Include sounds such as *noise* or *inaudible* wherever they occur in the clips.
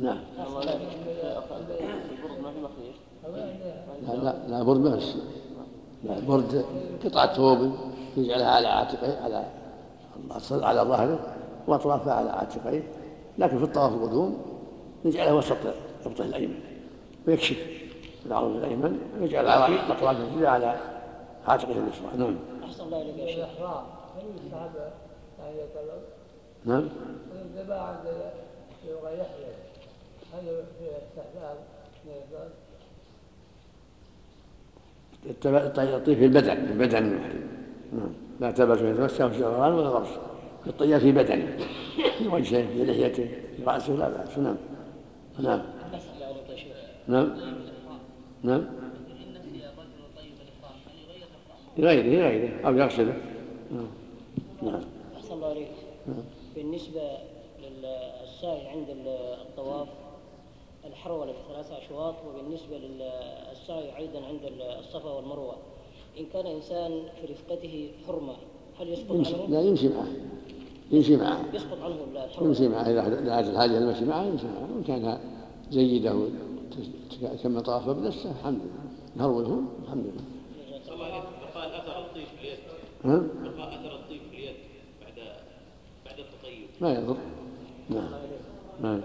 نعم. لا لا لا برد ما لا برد قطعة ثوب يجعلها على عاتقه على على ظهره وأطرافها على عاتقيه لكن في الطواف القدوم يجعلها وسط ابطه الأيمن ويكشف العرض الأيمن ويجعل أطراف الجزء على عاتقه اليسرى. نعم. أحسن الله إليك يا شيخ. هل يستحب ان يتلو؟ نعم الذبح عند يحيى. الطيب في البدن في البدن. المحرم نعم. لا تلبس يتمسح في شعران ولا غرس الطيب في بدنه في وجهه في لحيته في رأسه لا بأس. نعم. نعم. نعم. نعم. لغيره لغيره. أو يغسله. نعم. نعم. أحسن الله عليك. نعم. بالنسبة للسعي عند الطواف الحرولة بثلاثة أشواط وبالنسبة للسعي أيضا عند الصفا والمروة. إن كان إنسان في رفقته حرمة هل يسقط عنه؟ لا يمشي معه. يمشي معه. يسقط عنه الحرمة يمشي معه. إذا دعت الحاجة المشي معه يمشي معه. وإن كان جيدة كما طاف بنفسه الحمد لله. هروله الحمد لله. بقاء أثر الطيب في اليد. ها؟ بقاء أثر الطيب في اليد بعد بعد التطيب. ما يضر. نعم. نعم.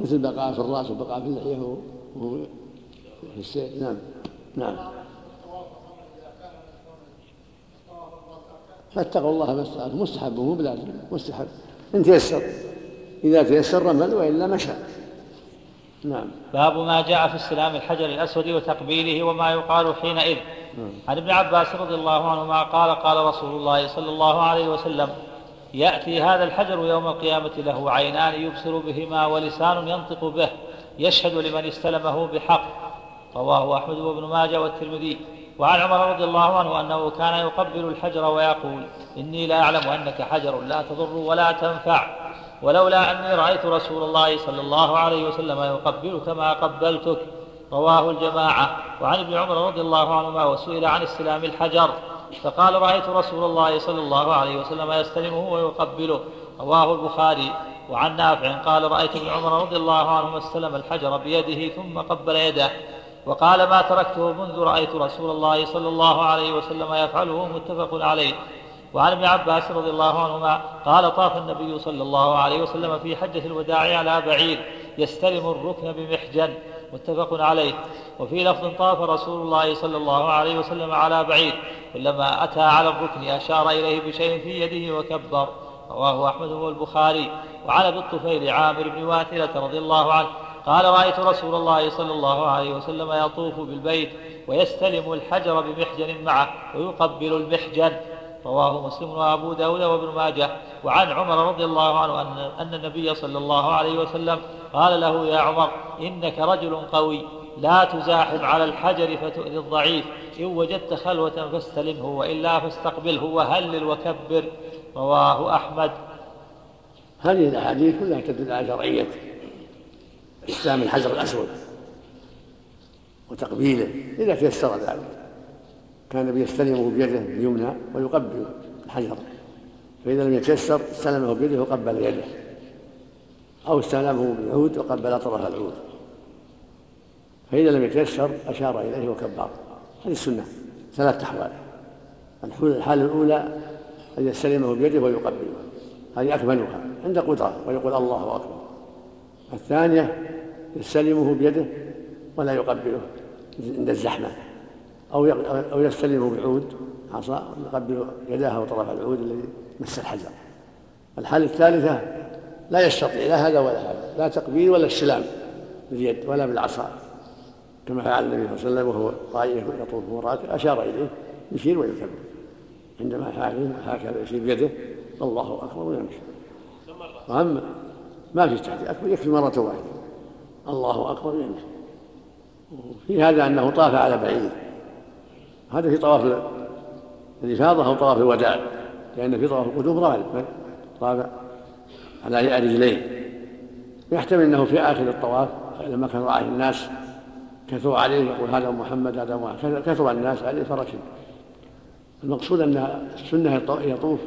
مثل بقاء في الرأس وبقاء في اللحيه في السير نعم. نعم. فاتقوا الله ما استطعتم. مستحب مو بلازم. مستحب. إن تيسر. إذا تيسر رمل وإلا مشى نعم. باب ما جاء في استلام الحجر الأسود وتقبيله وما يقال حينئذ. نعم. عن ابن عباس رضي الله عنهما قال قال رسول الله صلى الله عليه وسلم يأتي هذا الحجر يوم القيامة له عينان يبصر بهما ولسان ينطق به يشهد لمن استلمه بحق. رواه أحمد وابن ماجه والترمذي. وعن عمر رضي الله عنه أنه كان يقبل الحجر ويقول إني لا أعلم أنك حجر لا تضر ولا تنفع ولولا أني رأيت رسول الله صلى الله عليه وسلم يقبلك ما قبلتك. رواه الجماعة. وعن ابن عمر رضي الله عنهما وسئل عن استلام الحجر. فقال رأيت رسول الله صلى الله عليه وسلم يستلمه ويقبله. رواه البخاري. وعن نافع قال رأيت ابن عمر رضي الله عنهما استلم الحجر بيده ثم قبل يده. وقال ما تركته منذ رأيت رسول الله صلى الله عليه وسلم يفعله متفق عليه. وعن ابن عباس رضي الله عنهما قال طاف النبي صلى الله عليه وسلم في حجة الوداع على بعير. يستلم الركن بمحجن. متفق عليه. وفي لفظ طاف رسول الله صلى الله عليه وسلم على بعير كلما أتى على الركن أشار إليه بشيء في يده وكبر. رواه أحمد والبخاري. وعن أبي الطفيل عامر بن واثلة رضي الله عنه قال رأيت رسول الله صلى الله عليه وسلم يطوف بالبيت ويستلم الحجر بمحجن معه ويقبل المحجن. رواه مسلم وأبو داود وابن ماجه. وعن عمر رضي الله عنه أن النبي صلى الله عليه وسلم قال له يا عمر إنك رجل قوي لا تزاحم على الحجر فتؤذي الضعيف. إن وجدت خلوة فاستلمه وإلا فاستقبله وهلل وكبر. رواه أحمد. هذه الأحاديث كلها تدل على شرعية استلام الحجر الأسود وتقبيله إذا تيسر ذلك. كان يستلمه بيده اليمنى ويقبل الحجر. فإذا لم يتيسر استلمه بيده وقبل يده. أو استلمه بالعود وقبل طرف العود. فإذا لم يتيسر أشار إليه وكبر. هذه السنة ثلاث أحوال. الحالة الأولى أن يستلمه بيده ويقبله. هذه أكملها عند قدرة ويقول الله أكبر. الثانية يستلمه بيده ولا يقبله عند الزحمة. أو أو يستلمه بعود عصا يقبل يداه وطرف العود الذي مس الحجر الحالة الثالثة لا يستطيع لا هذا ولا هذا لا تقبيل ولا استلام باليد ولا بالعصا. كما فعل النبي صلى الله عليه وسلم وهو طائف يطوف وراءه أشار إليه يشير ويكبر. عندما فعل هكذا يشير بيده الله أكبر ويمشي وأما ما في تحديد أكبر يكفي مرة واحدة. الله أكبر يمشي. في هذا أنه طاف على بعيد. هذا في طواف الإفاضة أو طواف الوداع لأن في طواف القدوم رمل طاف على رجليه يحتمل أنه في آخر الطواف لما كان رآه الناس كثر عليه يقول هذا محمد هذا محمد كثر الناس عليه فركب. المقصود أن السنة يطوف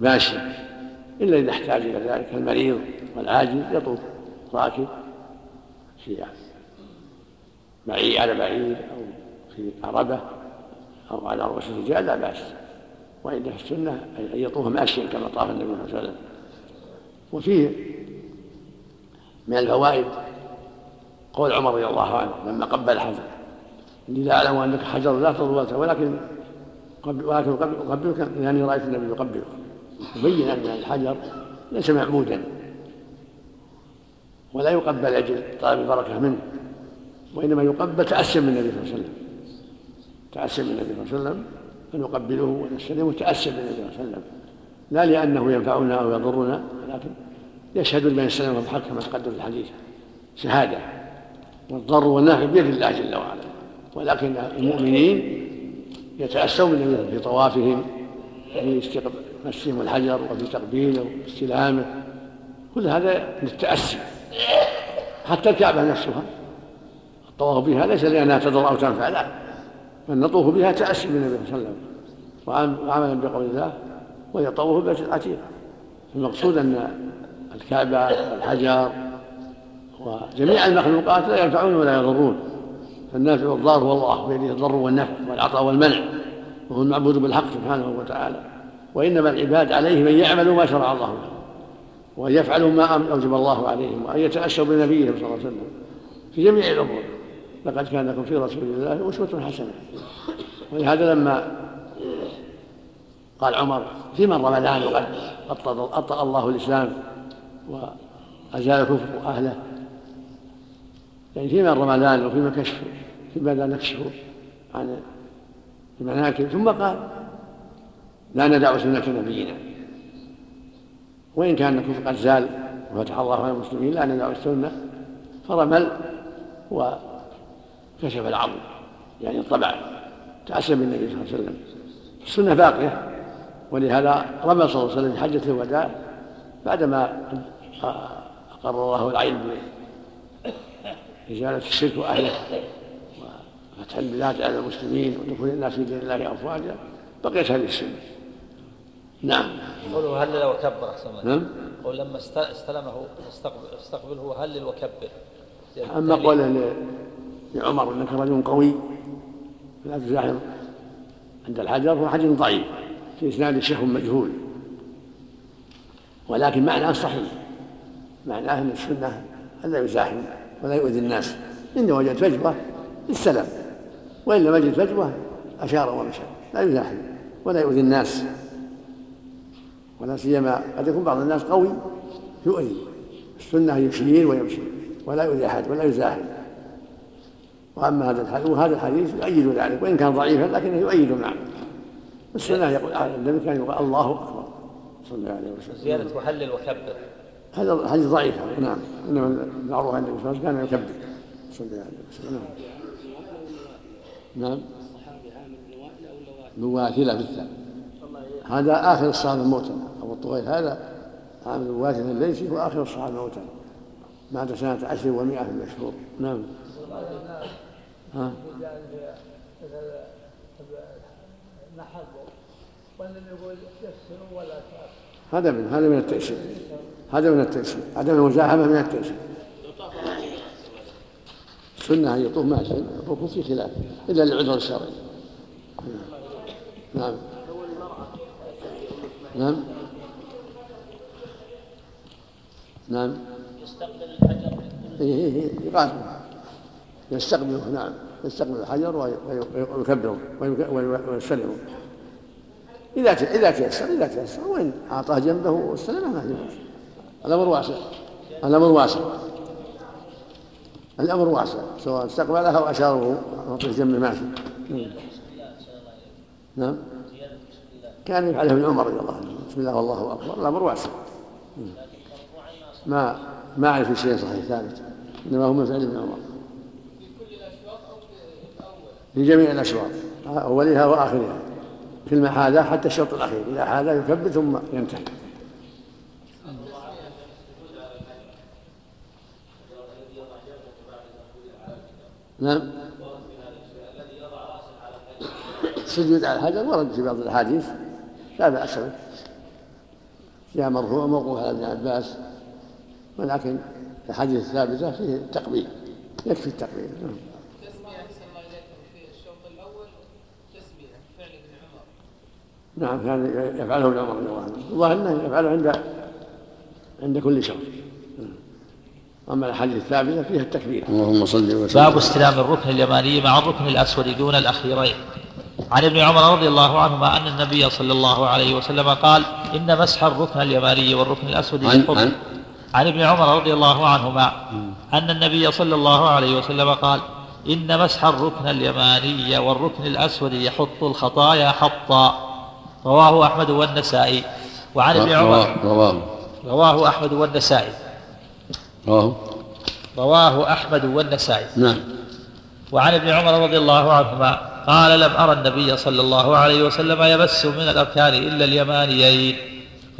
ماشي إلا إذا احتاج إلى ذلك. المريض والعاجز يطوف راكب في بعير على بعير أو في عربة أو على رؤوس الرجال لا بأس. وإن في السنة أن يطوف ماشيا كما طاف النبي صلى الله عليه وسلم. وفيه من الفوائد قول عمر رضي الله عنه لما قبل حجر. إني لا أعلم أنك حجر لا تضر ولكن ولكن أقبلك لأني رأيت النبي يقبلك. يبين أن الحجر ليس معبودا ولا يقبل أجل طلب البركة منه وإنما يقبل تأسيا من النبي صلى الله عليه وسلم. تأسيا من النبي صلى الله عليه وسلم أن نقبله ونستلمه تأسيا من النبي صلى الله عليه وسلم. لا لأنه ينفعنا أو يضرنا ولكن يشهد بأن يستلمه بحق كما تقدم الحديث شهادة والضر والنافع بيد الله جل وعلا. ولكن المؤمنين بالنبي في طوافهم في مسهم الحجر وفي تقبيله واستلامه. كل هذا للتأسي حتى الكعبة نفسها الطواف بها ليس لأنها تضر أو تنفع لا. بل نطوف بها تأسي بالنبي صلى الله عليه وسلم وعملا بقول الله وهي طوف البيت العتيق المقصود أن الكعبة والحجر وجميع المخلوقات لا ينفعون ولا يضرون. فالنافع والضار هو الله بيده الضر والنفع والعطاء والمنع وهو المعبود بالحق سبحانه وتعالى. وإنما العباد عليهم أن يعملوا ما شرع الله لهم وأن يفعلوا ما أوجب الله عليهم وأن يتأسوا بنبيهم صلى الله عليه وسلم في جميع الأمور. لقد كان لكم في رسول الله أسوة حسنة. ولهذا لما قال عمر في من رمضان وقد أبطأ الله الإسلام وأزال الكفر أهله. يعني فيما رمضان وفيما كشف فيما لا نكشف عن المناكب. ثم قال لا ندع سنة نبينا. وإن كان الكفر قد زال وفتح الله على المسلمين لا ندع السنة. فرمل وكشف العظم. يعني الطبع تعسم بالنبي صلى الله عليه وسلم. السنة باقية. ولهذا رمى صلى الله عليه وسلم في حجة الوداع بعدما أقر الله العين بإزالة الشرك وأهله وفتح البلاد على المسلمين ودخول الناس في دين الله أفواجا بقيت هذه السنة. نعم. قوله هلل وكبر أحسن نعم. قول لما استلمه استقبله هلل وكبر؟ أما قوله لعمر إنك رجل قوي. لا تزاحم عند الحجر هو حديث ضعيف. في إسناد الشيخ مجهول. ولكن معناه صحيح. معناه أن السنة ألا يزاحم ولا يؤذي الناس؟ إن وجد فجوة استلم وإن لم يجد فجوة أشار ومشى. لا يزاحم ولا يؤذي الناس. ولا سيما قد يكون بعض الناس قوي يؤذي. السنة يشير ويمشي. ولا يؤذي أحد ولا يزاحم. وأما هذا الحديث وهذا الحديث يؤيد ذلك. وإن كان ضعيفا لكنه يؤيد المعنى السنة يقول النبي كان يقول الله أكبر. صلى الله عليه وسلم. زيادة وحلل وكبر. هذا حديث ضعيف. نعم. إنما المعروف عن النبي صلى الله عليه وسلم كان يكبر. صلى الله عليه وسلم. نعم. نعم نواثلة بالثاء هذا آخر الصحابة موتا أبو الطغيل هذا عامل نواثلة الليثي هو آخر الصحابة موتا مات سنة عشر ومائة في المشهور. نعم. ها؟ هذا من هذا من التأشير. هذا من التيسير عدم المزاحمة من التيسير السنة أن يطوف ماشيا الركوب في خلاف. إلا للعذر الشرعي. نعم. نعم. نعم. يستقبل الحجر. إيه إيه إيه. يقاتل. يستقبله. نعم. يستقبل الحجر ويكبره ويسلمه إذا إذا تيسر إذا تيسر وإن أعطاه جنبه واستلمه ما في الأمر واسع. الأمر واسع. الأمر واسع. سواء استقبلها أو أشاره أعطيه جنبه ماشي نعم. كان يفعله ابن عمر رضي الله عنه. بسم الله والله أكبر. الأمر واسع. ما ما أعرف شيء صحيح ثابت. إنما هو من فعل ابن عمر. في جميع الأشواط أولها وآخرها في المحاذاة حتى الشوط الأخير إذا حاذا يكبر ثم ينتهي. نعم. السجود على الحجر ورد في بعض الأحاديث لا بأس به. جاء مرفوع موقوف على ابن عباس ولكن الحديث الثابتة فيه التقبيل يكفي التقبيل. نعم تسمية أحسن الله إليكم في الشوط الأول تسمية فعل ابن عمر نعم كان يفعله ابن عمر رضي الله عنه. الظاهر إنه يفعله عند عند كل شوط أما الأحاديث الثابتة فيها التكبير. اللهم صل وسلم. باب استلام الركن اليماني مع الركن الأسود دون الأخيرين. عن ابن عمر رضي الله عنهما أن النبي صلى الله عليه وسلم قال إن مسح الركن اليماني والركن الأسود عن- يحط عن؟ عن ابن عمر رضي الله عنهما أن النبي صلى الله عليه وسلم قال إن مسح الركن اليماني والركن الأسود يحط الخطايا حطا. رواه أحمد والنسائي. وعن ابن عمر. رواه رواه. رواه أحمد والنسائي. رواه. رواه أحمد والنسائي. نعم. وعن ابن عمر رضي الله عنهما قال لم أرى النبي صلى الله عليه وسلم يمس من الأركان إلا اليمانيين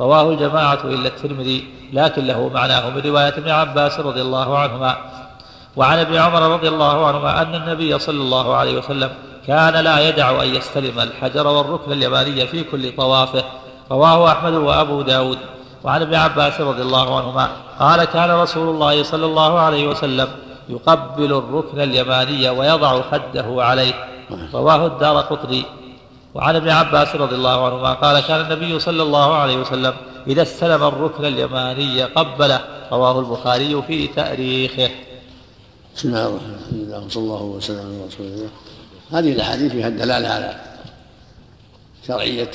رواه الجماعة إلا الترمذي لكن له معناه من رواية ابن عباس رضي الله عنهما. وعن ابن عمر رضي الله عنهما أن النبي صلى الله عليه وسلم كان لا يدع أن يستلم الحجر والركن اليماني في كل طوافه. رواه أحمد وأبو داود. وعن ابن عباس رضي الله عنهما قال كان رسول الله صلى الله عليه وسلم يقبل الركن اليماني ويضع خده عليه. رواه الدار قطري وعن ابن عباس رضي الله عنهما قال كان النبي صلى الله عليه وسلم إذا استلم الركن اليماني قبله. رواه البخاري في تأريخه. بسم الله الرحمن الرحيم. وصلى الله وسلم على رسول الله. هذه الأحاديث فيها الدلالة على شرعية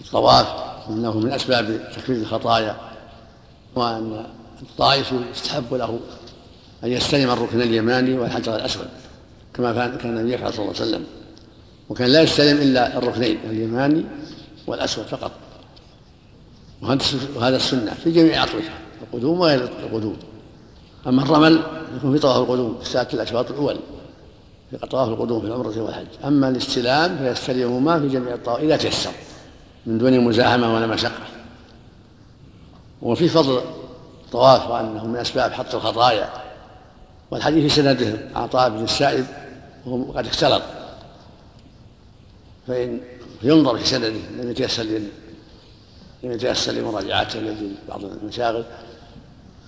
الطواف وانه من أسباب تكفير الخطايا وأن الطائف يستحب له أن يستلم الركن اليماني والحجر الأسود كما كان النبي يفعل صلى الله عليه وسلم. وكان لا يستلم إلا الركنين اليماني والأسود فقط. وهذا السنة في جميع الاطرفه القدوم وغير القدوم. أما الرمل يكون في طواف القدوم في ساعة الأشواط الأول. في طواف القدوم في العمرة والحج. أما الاستلام فيستلمهما في جميع الطواف إذا تيسر من دون مزاحمة ولا مشقة. وفي فضل الطواف وأنه من أسباب حط الخطايا والحديث في سنده عطاء بن السائب وهو قد اختلط. فإن ينظر في سنده لم يتيسر لم يتيسر لمراجعته لأجل بعض المشاغل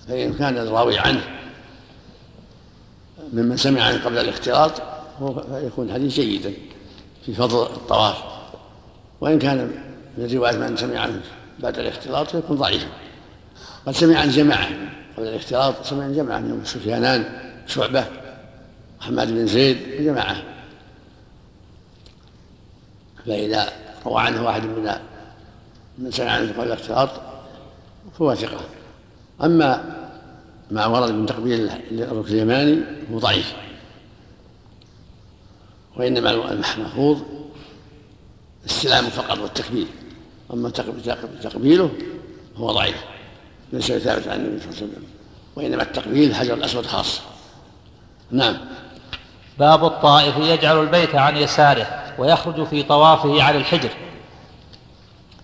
فإن كان الراوي عنه ممن سمع عنه قبل الاختلاط فيكون الحديث جيدا في فضل الطواف. وإن كان من رواية من سمع عنه بعد الاختلاط فيكون ضعيفا. قد سمع عن جماعة قبل الاختلاط سمع عن جماعة منهم سفيانان شعبة محمد بن زيد وجماعة. فإذا روى عنه واحد من من سمع عنه قبل الاختلاط فهو ثقة. أما ما ورد من تقبيل الركن اليماني هو ضعيف. وإنما المحفوظ استلامه فقط والتكبير أما تقبيله هو ضعيف. ليس ثابت عن النبي صلى الله عليه وسلم. وإنما التقبيل الحجر الأسود خاص. نعم. باب الطائف يجعل البيت عن يساره ويخرج في طوافه على الحجر.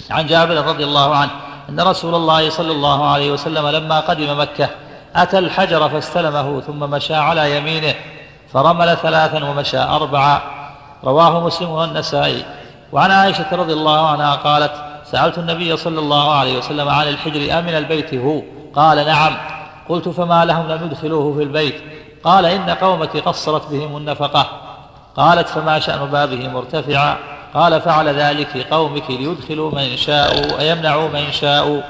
عن جابر رضي الله عنه أن رسول الله صلى الله عليه وسلم لما قدم مكة أتى الحجر فاستلمه ثم مشى على يمينه فرمل ثلاثا ومشى أربعا رواه مسلم والنسائي. وعن عائشة رضي الله عنها قالت سألت النبي صلى الله عليه وسلم عن الحجر أمن البيت هو؟ قال نعم. قلت فما لهم لم يدخلوه في البيت؟ قال إن قومك قصرت بهم النفقة. قالت فما شأن بابه مرتفعا؟ قال فعل ذلك قومك ليدخلوا من شاءوا ويمنعوا من شاءوا.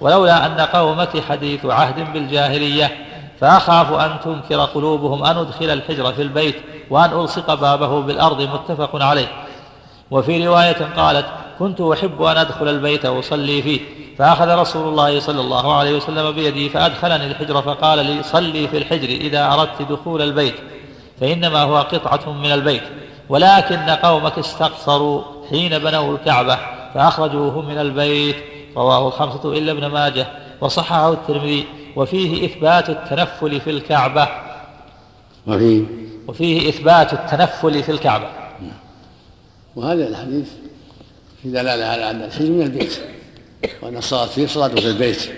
ولولا أن قومك حديث عهد بالجاهلية فأخاف أن تنكر قلوبهم أن أدخل الحجر في البيت وأن ألصق بابه بالأرض متفق عليه. وفي رواية قالت كنت أحب أن أدخل البيت وأصلي فيه. فأخذ رسول الله صلى الله عليه وسلم بيدي فأدخلني الحجر فقال لي صلي في الحجر إذا أردت دخول البيت فإنما هو قطعة من البيت ولكن قومك استقصروا حين بنوا الكعبة فأخرجوه من البيت. رواه الخمسة إلا ابن ماجه وصححه الترمذي وفيه إثبات التنفل في الكعبة. وفيه وفيه إثبات التنفل في الكعبة. وهذا الحديث في دلالة على أن الحج من البيت وأن الصلاة فيه صلاة في البيت.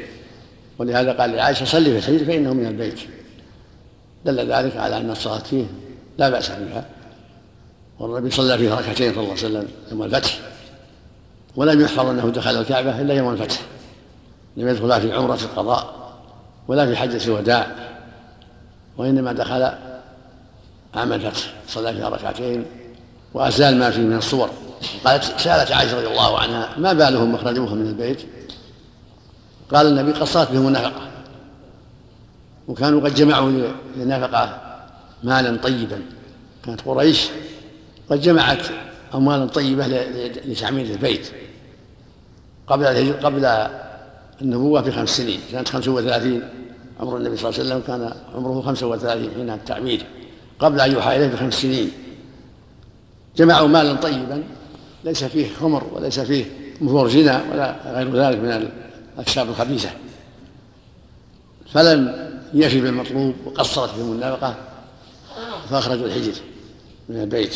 ولهذا قال لعائشة صلي في الحج فإنه من البيت. دل ذلك على أن الصلاة فيه لا بأس بها. والنبي صلى فيه ركعتين صلى الله عليه وسلم يوم الفتح. ولم يحفظ أنه دخل الكعبة إلا يوم الفتح. لم يدخلها في عمرة القضاء ولا في حجة الوداع وإنما دخل عام الفتح صلى فيها ركعتين وأزال ما فيه من الصور. قالت سألت عائشة رضي الله عنها ما بالهم أخرجوها من البيت؟ قال النبي قصرت بهم النفقة. وكانوا قد جمعوا للنفقة مالا طيبا. كانت قريش قد جمعت أموالا طيبة لتعمير البيت. قبل قبل النبوة بخمس سنين. كانت 35 عمر النبي صلى الله عليه وسلم كان عمره 35 حين التعمير قبل أن يوحى إليه بخمس سنين. جمعوا مالا طيبا. ليس فيه خمر وليس فيه مفور زنا ولا غير ذلك من الأكساب الخبيثة. فلم يفي بالمطلوب وقصرت بهم النفقة فأخرجوا الحجر من البيت.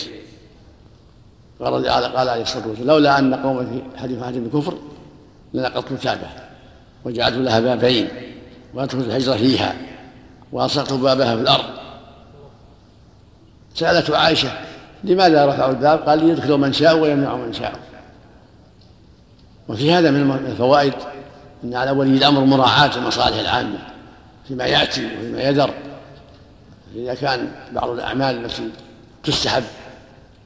قال قال عليه الصلاة والسلام لولا أن قوم في حديث حديث الكفر لنقضت الكعبة وجعلت لها بابين وأدخلت الحجر فيها وألصقت بابها في الأرض. سألته عائشة لماذا رفعوا الباب؟ قال ليدخلوا من شاء ويمنعوا من شاء وفي هذا من الفوائد أن على ولي الأمر مراعاة المصالح العامة فيما يأتي وفيما يذر. إذا كان بعض الأعمال التي تستحب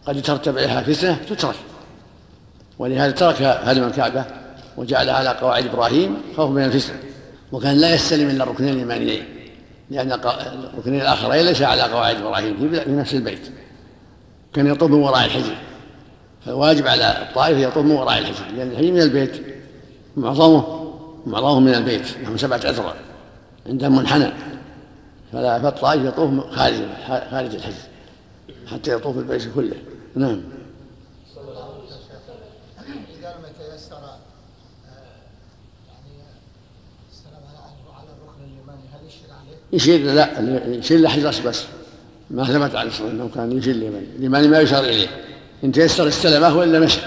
قد يترتب عليها فتنة تترك. ولهذا ترك هدم الكعبة وجعلها على قواعد إبراهيم خوفا من الفتنة وكان لا يستلم إلا الركنين اليمانيين. لأن الركنين الآخرين ليس على قواعد إبراهيم في نفس البيت. كان يطوف من وراء الحجر. فالواجب على الطائف يطوف من وراء الحجر. لأن الحجر من البيت معظمه معظمه من البيت نحو سبعة أذرع عندهم منحنى. فلا فالطائف يطوف خارج خارج الحجر حتى يطوف البيت كله. نعم إذا لم يتيسر يعني السلام على الركن اليماني هل يشير لا يشير لحجر بس. ما ثبت عليه الصلاه انه كان يشير اليماني اليماني ما يشار إليه. إن تيسر استلمه وإلا مشى.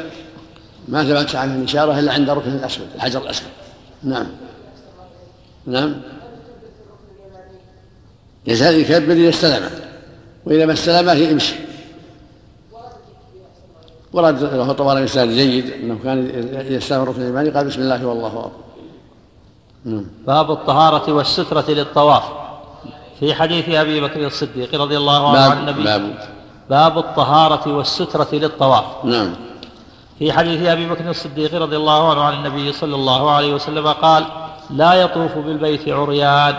ما ثبت عنه الاشاره إلا عند الركن الأسود الحجر الأسود. نعم. نعم. يزال يكبر إذا استلمه وإذا ما استلمه يمشي. ورد له طبعا الإنسان جيد إنه كان يستلم الركن اليماني قال بسم الله والله أكبر. نعم. باب الطهارة والسترة للطواف. في حديث أبي بكر الصديق رضي الله عنه عن النبي. باب. باب الطهارة والسترة للطواف. نعم. في حديث أبي بكر الصديق رضي الله عنه عن النبي صلى الله عليه وسلم قال لا يطوف بالبيت عريان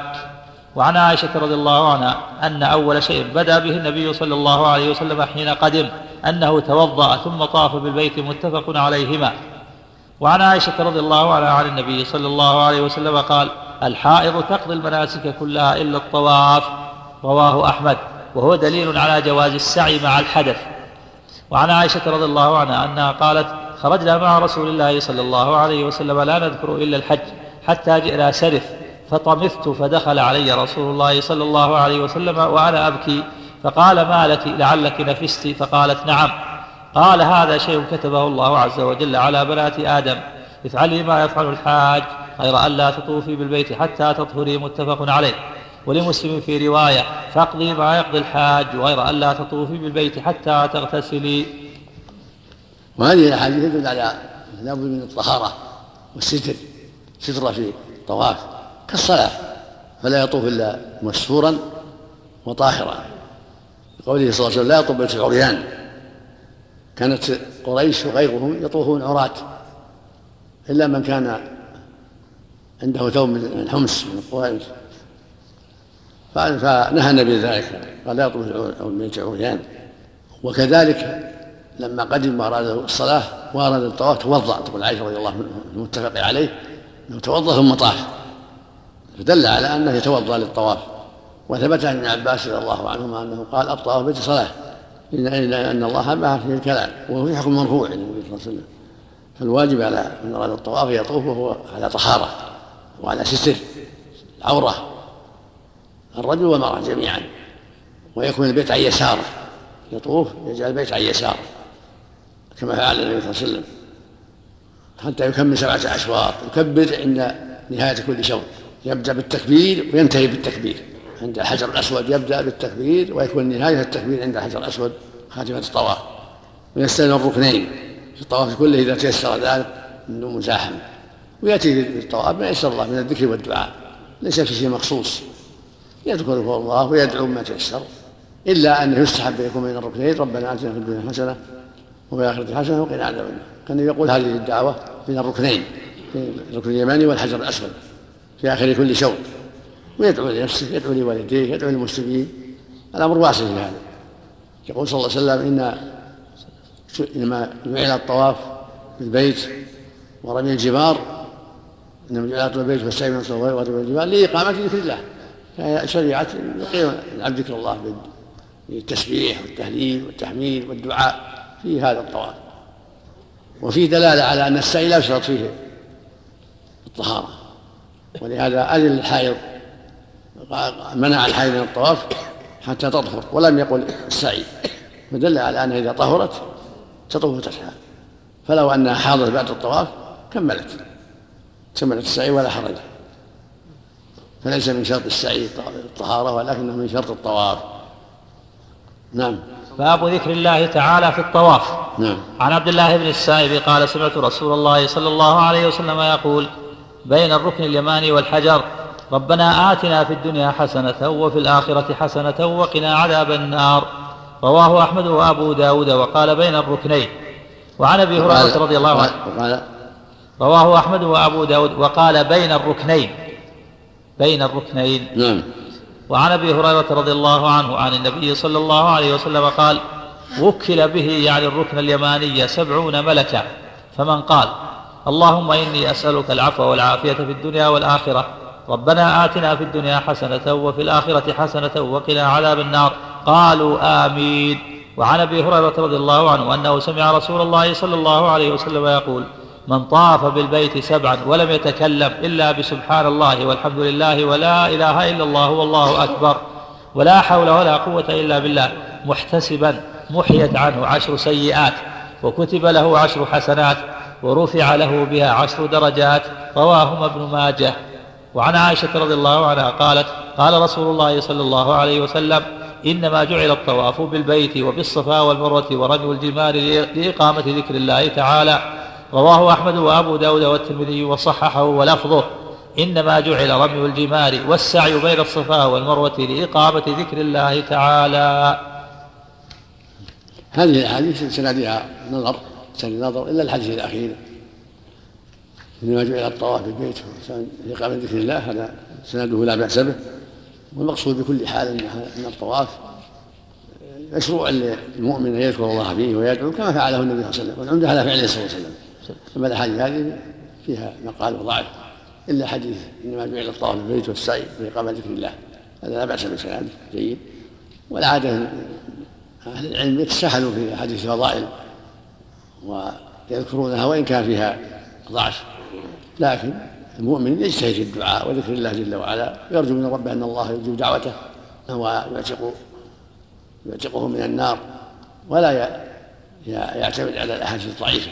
وعن عائشة رضي الله عنها أن أول شيء بدأ به النبي صلى الله عليه وسلم حين قدم أنه توضأ ثم طاف بالبيت متفق عليهما. وعن عائشة رضي الله عنها عن النبي صلى الله عليه وسلم قال الحائض تقضي المناسك كلها إلا الطواف رواه أحمد وهو دليل على جواز السعي مع الحدث. وعن عائشة رضي الله عنها أنها قالت خرجنا مع رسول الله صلى الله عليه وسلم لا نذكر إلا الحج حتى جئنا سرف فطمثت فدخل علي رسول الله صلى الله عليه وسلم وأنا أبكي فقال ما لك؟ لعلك نفست؟ فقالت نعم. قال هذا شيء كتبه الله عز وجل على بنات آدم افعلي ما يفعل الحاج. غير أن لا تطوفي بالبيت حتى تطهري متفق عليه. ولمسلم في رواية فاقضي ما يقضي الحاج غير أن لا تطوفي بالبيت حتى تغتسلي. وهذه الأحاديث تدل على لابد من الطهارة والستر سترة في الطواف كالصلاة فلا يطوف إلا مستورا وطاهرا. قوله صلى الله عليه وسلم لا يطوف بيت العريان. كانت قريش وغيرهم يطوفون عراة إلا من كان عنده ثوب من الحمص من القوائم فنهى النبي ذلك قال لا يطوف بيت عريان وكذلك لما قدم وأراد الصلاة وأراد الطواف توضأ. تقول عائشة رضي الله عنها المتفق عليه إنه توضأ ثم طاف. فدل على أنه يتوضأ للطواف. وثبت عن ابن عباس رضي الله عنهما أنه قال الطواف بيت صلاة. إلا أن الله ما فيه الكلام. وهو في حكم مرفوع النبي صلى الله عليه وسلم. فالواجب على من أراد الطواف يطوف وهو على طهارة. وعلى ستر العورة الرجل والمرأة جميعا. ويكون البيت عن يساره يطوف يجعل البيت عن يساره كما فعل النبي صلى الله عليه وسلم. حتى يكمل سبعة أشواط يكبر عند نهاية كل شوط. يبدأ بالتكبير وينتهي بالتكبير. عند الحجر الأسود يبدأ بالتكبير ويكون نهاية التكبير عند الحجر الأسود خاتمة الطواف. ويستلم الركنين في الطواف كله إذا تيسر ذلك من دون مزاحمة ويأتي في الطواف ما يسر الله من الذكر والدعاء ليس في شيء مخصوص. يذكره الله ويدعو ما تيسر إلا أنه يستحب أن يكون بين الركنين ربنا آتنا في الدنيا حسنة وفي الآخرة حسنة وقنا عذاب النار. كان يقول هذه الدعوة بين الركنين الركن اليماني والحجر الأسود في آخر كل شوط. ويدعو لنفسه يدعو لوالديه يدعو للمسلمين. الأمر واسع في هذا. يقول صلى الله عليه وسلم إن إنما جعل الطواف بالبيت ورمي الجبار إنما جعل البيت والسعي من الصلاة ورمي الجبار لإقامة ذكر الله. فهي شريعة يقيم العبد ذكر الله بالتسبيح والتهليل والتحميد والدعاء في هذا الطواف. وفيه دلالة على أن السعي لا يشترط فيه الطهارة. ولهذا أذن الحائض منع الحائض من الطواف حتى تطهر ولم يقل السعي. فدل على أنها إذا طهرت تطوف وتسعى. فلو أنها حاضت بعد الطواف كملت. كملت السعي ولا حرج. فليس من شرط السعي الطهارة ولكنه من شرط الطواف. نعم. باب ذكر الله تعالى في الطواف. نعم. عن عبد الله بن السائب قال سمعت رسول الله صلى الله عليه وسلم يقول بين الركن اليماني والحجر ربنا آتنا في الدنيا حسنة وفي الآخرة حسنة وقنا عذاب النار. رواه أحمد وأبو داود وقال بين الركنين. وعن أبي هريرة رضي الله عنه. وقال رواه أحمد وأبو داود وقال بين الركنين بين الركنين. نعم. وعن أبي هريرة رضي الله عنه عن النبي صلى الله عليه وسلم قال وكل به يعني الركن اليماني سبعون ملكا فمن قال اللهم إني أسألك العفو والعافية في الدنيا والآخرة. ربنا آتنا في الدنيا حسنة وفي الآخرة حسنة وقنا عذاب النار. قالوا آمين. وعن أبي هريرة رضي الله عنه أنه سمع رسول الله صلى الله عليه وسلم يقول من طاف بالبيت سبعا ولم يتكلم إلا بسبحان الله والحمد لله ولا إله إلا الله والله أكبر ولا حول ولا قوة إلا بالله محتسبا محيت عنه عشر سيئات وكتب له عشر حسنات ورفع له بها عشر درجات رواهما ابن ماجه وعن عائشة رضي الله عنها قالت قال رسول الله صلى الله عليه وسلم إنما جعل الطواف بالبيت وبالصفا والمروة ورمي الجمال لإقامة ذكر الله تعالى رواه أحمد وأبو داود والترمذي وصححه ولفظه. إنما جعل رمي الجمار والسعي بين الصفا والمروة لإقامة ذكر الله تعالى. هذه الأحاديث سندها نظر سند نظر إلا الحديث الأخير. إنما جعل الطواف بالبيت لإقامة ذكر الله هذا سنده لا بأس به. والمقصود بكل حال أن الطواف مشروع للمؤمن أن يذكر الله فيه ويدعو كما فعله النبي صلى الله عليه وسلم والعمدة على فعله صلى الله عليه وسلم أما الأحاديث هذه فيها مقال وضعف إلا حديث إنما جعل الطواف بالبيت والسعي وإقامة ذكر الله. هذا لا بأس بسناده جيد. والعادة أهل العلم يتساهلوا في أحاديث الفضائل ويذكرونها وإن كان فيها ضعف. لكن المؤمن يجتهد في الدعاء وذكر الله جل وعلا. ويرجو من ربه أن الله يجيب دعوته ويعتق يعتقه من النار ولا يعتمد على الأحاديث الضعيفة.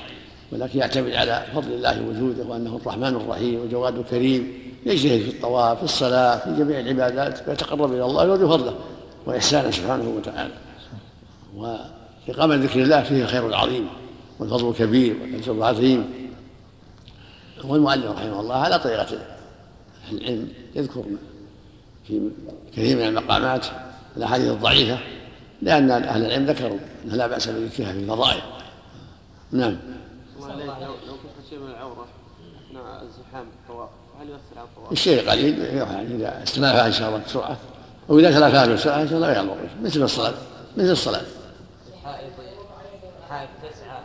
ولكن يعتمد على فضل الله وجوده وأنه الرحمن الرحيم وجواد كريم يجتهد في الطواف في الصلاة في جميع العبادات ويتقرب إلى الله ويرجو فضله وإحسانه سبحانه وتعالى. وإقامة ذكر الله فيه الخير العظيم والفضل الكبير والأجر العظيم. والمؤلف رحمه الله على طريقة العلم يذكر في كثير من المقامات الأحاديث الضعيفة لأن أهل العلم ذكروا أنه لا بأس بذكرها في الفضائل. نعم. لو لو كشف شيء من العورة اثناء الزحام الطواف هل يؤثر على الطواف؟ الشيء قليل يعني إذا استلافها ان شاء الله بسرعة أو إذا تلافها بسرعة إن شاء الله يضر مثل الصلاة مثل الصلاة. حائض حائض تسعى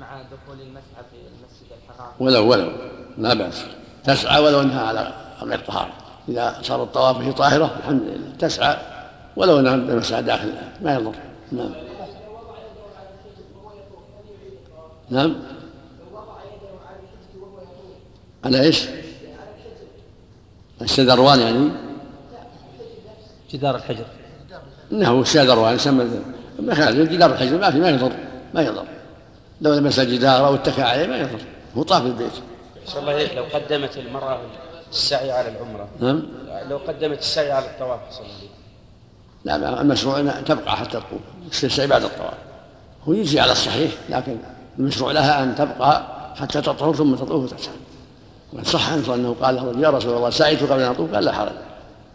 مع دخول المسعى في المسجد الحرام. ولو ولو لا بأس. تسعى ولو إنها على غير طهارة. إذا صار الطواف به طاهرة الحمد لله. تسعى ولو إنها مسعى داخل ما يضر. نعم. نعم. على إيش؟ الشذروان يعني؟ جدار الحجر. إنه الشذروان يسمى جدار الحجر ما في ما يضر ما يضر. لو لمس الجدار أو اتكى عليه ما يضر هو طاف البيت شاء الله لو قدمت المرأة السعي على العمرة. نعم؟ لو قدمت السعي على الطواف صلى الله عليه لا المشروع أن تبقى حتى تطوف السعي بعد الطواف. هو يجزي على الصحيح لكن المشروع لها أن تبقى حتى تطهر ثم تطوف وتسعى. وقد صح عنه أنه قال له يا رسول الله سعيت قبل أن اطوف قال لا حرج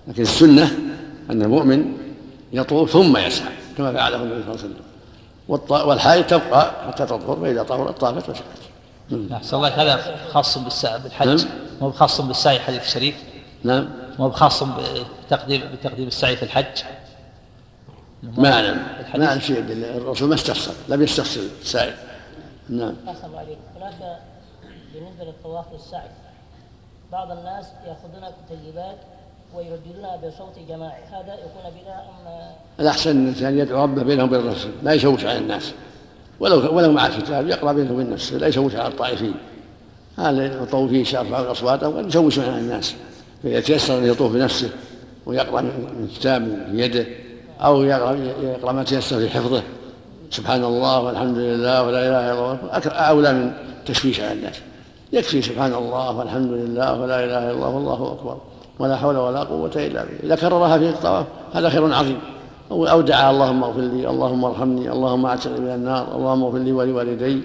لكن السنة أن المؤمن يطوف ثم يسعى كما فعله النبي صلى الله عليه وسلم. والحائض تبقى حتى تطهر فإذا طهرت طافت وسعت. نعم. أحسن الله هذا خاص بالسعي بالحج نعم. مو بخاص بالسعي حديث الشريف. نعم. مو بخاص بتقديم بتقديم السعي في الحج. ما اعلم ما اعلم شيء الرسول ما استفسر لم يستفسر السائل نعم. الله عليك بالنسبة للطواف للسعي بعض الناس يأخذون كتيبات ويرددونها بصوت جماعي. هذا يكون بدعة أم الأحسن أن الإنسان يدعو ربه بينه وبين نفسه لا يشوش على الناس. ولو ولو مع كتاب يقرأ بينه وبين نفسه لا يشوش على الطائفين. هذا المطوفين اصواتهم قد يشوشون على الناس. فاذا تيسر أن يطوف بنفسه ويقرأ من كتاب في يده أو يقرا يقرأ ما تيسر في حفظه. سبحان الله والحمد لله ولا إله إلا الله. أولى من تشويش على الناس. يكفي سبحان الله والحمد لله ولا إله إلا الله والله أكبر ولا حول ولا قوة إلا بالله. اذا كررها في الطواف هذا خير عظيم. أو أو دعا اللهم اغفر لي اللهم ارحمني اللهم اعتقني من النار اللهم اغفر لي ولوالدي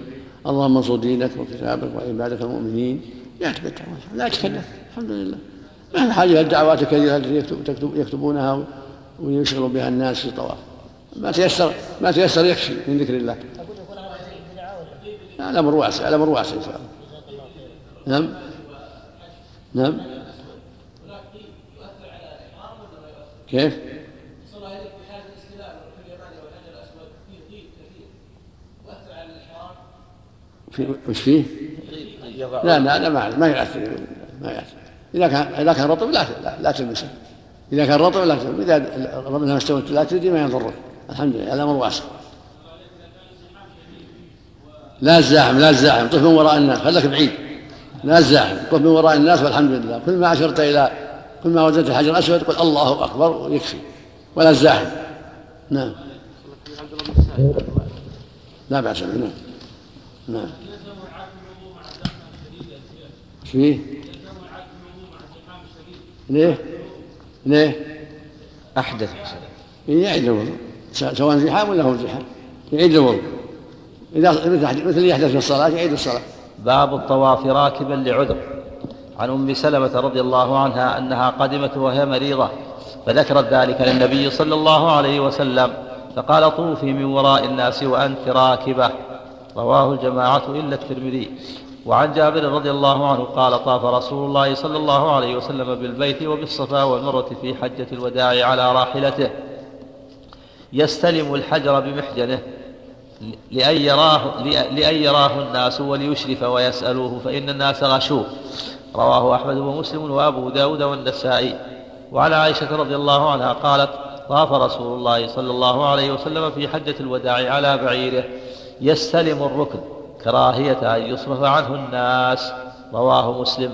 اللهم انصر دينك وكتابك وعبادك المؤمنين. لا يتكلف الحمد لله. ما في حاجة إلى الدعوات الكثيرة التي يكتب يكتبونها ويشغل بها الناس في الطواف؟ ما تيسر ما تيسر يكفي من ذكر الله. الأمر واسع الأمر واسع إن شاء الله. نعم. نعم. كيف؟ في وش فيه؟ لا لا لا ما ما يؤثر ما يؤثر إذا كان إذا كان رطب لا لا, تلمسه إذا كان رطب لا تلمسه إذا ربنا استوت لا تدري ما يضرك. الحمد لله الأمر واسع. لا الزاحم لا الزاحم طف من وراء الناس خليك بعيد. لا الزاحم طف من وراء الناس والحمد لله. كل ما اشرت إلى كل ما وجدت الحجر الاسود قل الله أكبر ويكفي. ولا الزاحم نعم. لا بأس به. نعم. نعم. إيش فيه؟ ليه؟ ليه؟ أحدث. يعيد الوضوء. سواء زحام ولا هو زحام. يعيد الوضوء. اذا مثل مثل يحدث في الصلاة يعيد الصلاة. باب الطواف راكبا لعذر. عن أم سلمة رضي الله عنها أنها قدمت وهي مريضة فذكرت ذلك للنبي صلى الله عليه وسلم فقال طوفي من وراء الناس وأنت راكبة. رواه الجماعة إلا الترمذي. وعن جابر رضي الله عنه قال طاف رسول الله صلى الله عليه وسلم بالبيت وبالصفا والمروة في حجة الوداع على راحلته. يستلم الحجر بمحجنه. لأن يراه, لأن يراه الناس وليشرف ويسألوه فإن الناس غشوه رواه أحمد ومسلم وأبو داود والنسائي. وعن عائشة رضي الله عنها قالت طاف رسول الله صلى الله عليه وسلم في حجة الوداع على بعيره. يستلم الركن كراهية أن يصرف عنه الناس. رواه مسلم.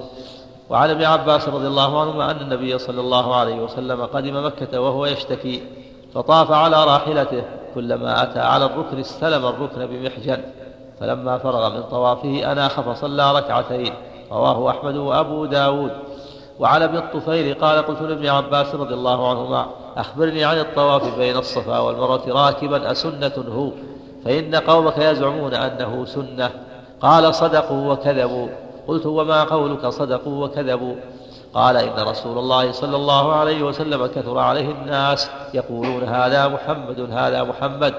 وعن ابن عباس رضي الله عنهما أن النبي صلى الله عليه وسلم قدم مكة وهو يشتكي فطاف على راحلته. كلما أتى على الركن استلم الركن بمحجن فلما فرغ من طوافه أناخ فصلى ركعتين رواه أحمد وأبو داود. وعن ابن الطفيل قال قلت لابن عباس رضي الله عنهما أخبرني عن الطواف بين الصفا والمروة راكبا أسنة هو؟ فإن قومك يزعمون أنه سنة. قال صدقوا وكذبوا. قلت وما قولك صدقوا وكذبوا؟ قال إن رسول الله صلى الله عليه وسلم كثر عليه الناس يقولون هذا محمد هذا محمد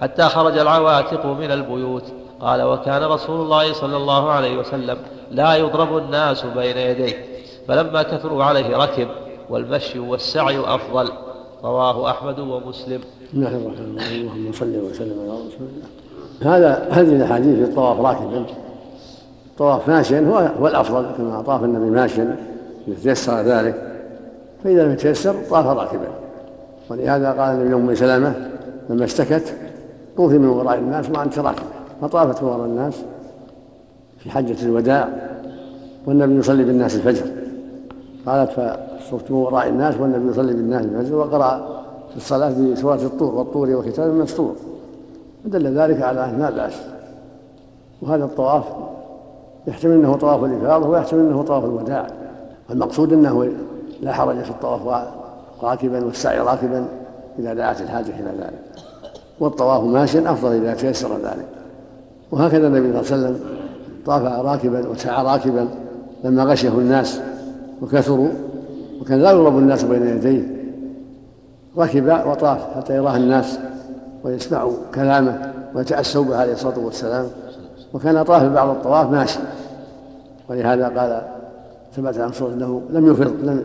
حتى خرج العواتق من البيوت. قال وكان رسول الله صلى الله عليه وسلم لا يضرب الناس بين يديه فلما كثروا عليه ركب والمشي والسعي أفضل. رواه أحمد ومسلم. بسم الله الرحمن الرحيم. اللهم صل وسلم على رسول الله. هذا هذه الأحاديث في الطواف راكبا. الطواف ماشيا هو هو الأفضل كما طاف النبي ماشيا. اذا تيسر ذلك فإذا لم يتيسر طاف راكبا. ولهذا قال النبي ام سلمة لما اشتكت طوفي من وراء الناس وانت راكبة فطافت وراء الناس في حجة الوداع والنبي يصلي بالناس الفجر. قالت فصرت من وراء الناس والنبي يصلي بالناس الفجر وقرأ في الصلاة بسورة الطور والطور وكتاب مسطور. دل ذلك على أن لا بأس. وهذا الطواف يحتمل أنه طواف الإفاضة ويحتمل أنه طواف الوداع. والمقصود أنه لا حرج في الطواف راكبا والسعي راكبا إذا دعت الحاجة إلى ذلك. والطواف ماشيا أفضل إذا تيسر ذلك. وهكذا النبي صلى الله عليه وسلم طاف راكبا وسعى راكبا لما غشه الناس وكثروا وكان لا يغلب الناس بين يديه. ركب وطاف حتى يراه الناس ويسمعوا كلامه ويتأسوا به عليه الصلاة والسلام. وكان طاف بعض الطواف ماشي. ولهذا قال ثبت عن صوت أنه لم يفرض لم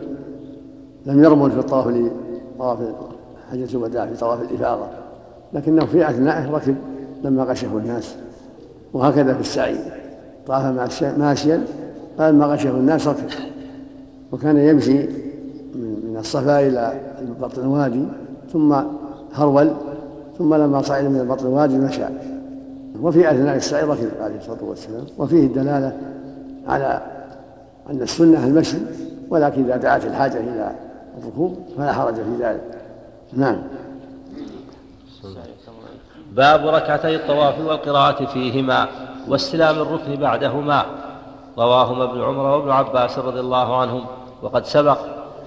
لم يرمل في الطواف لطواف حجة الوداع في طواف الإفاضة. لكنه في أثنائه ركب لما غشه الناس. وهكذا في السعي. طاف ماشيا فلما غشه الناس ركب. وكان يمشي من الصفا إلى بطن الوادي ثم هرول ثم لما صعد من بطن الوادي مشى. وفي أثناء السعي ركب عليه الصلاة والسلام. وفيه الدلالة على أن السنة المشي ولكن إذا دعت الحاجة إلى الركوب فلا حرج في ذلك. نعم. باب ركعتي الطواف والقراءة فيهما واستلام الركن بعدهما. رواهما ابن عمر وابن عباس رضي الله عنهم. وقد سبق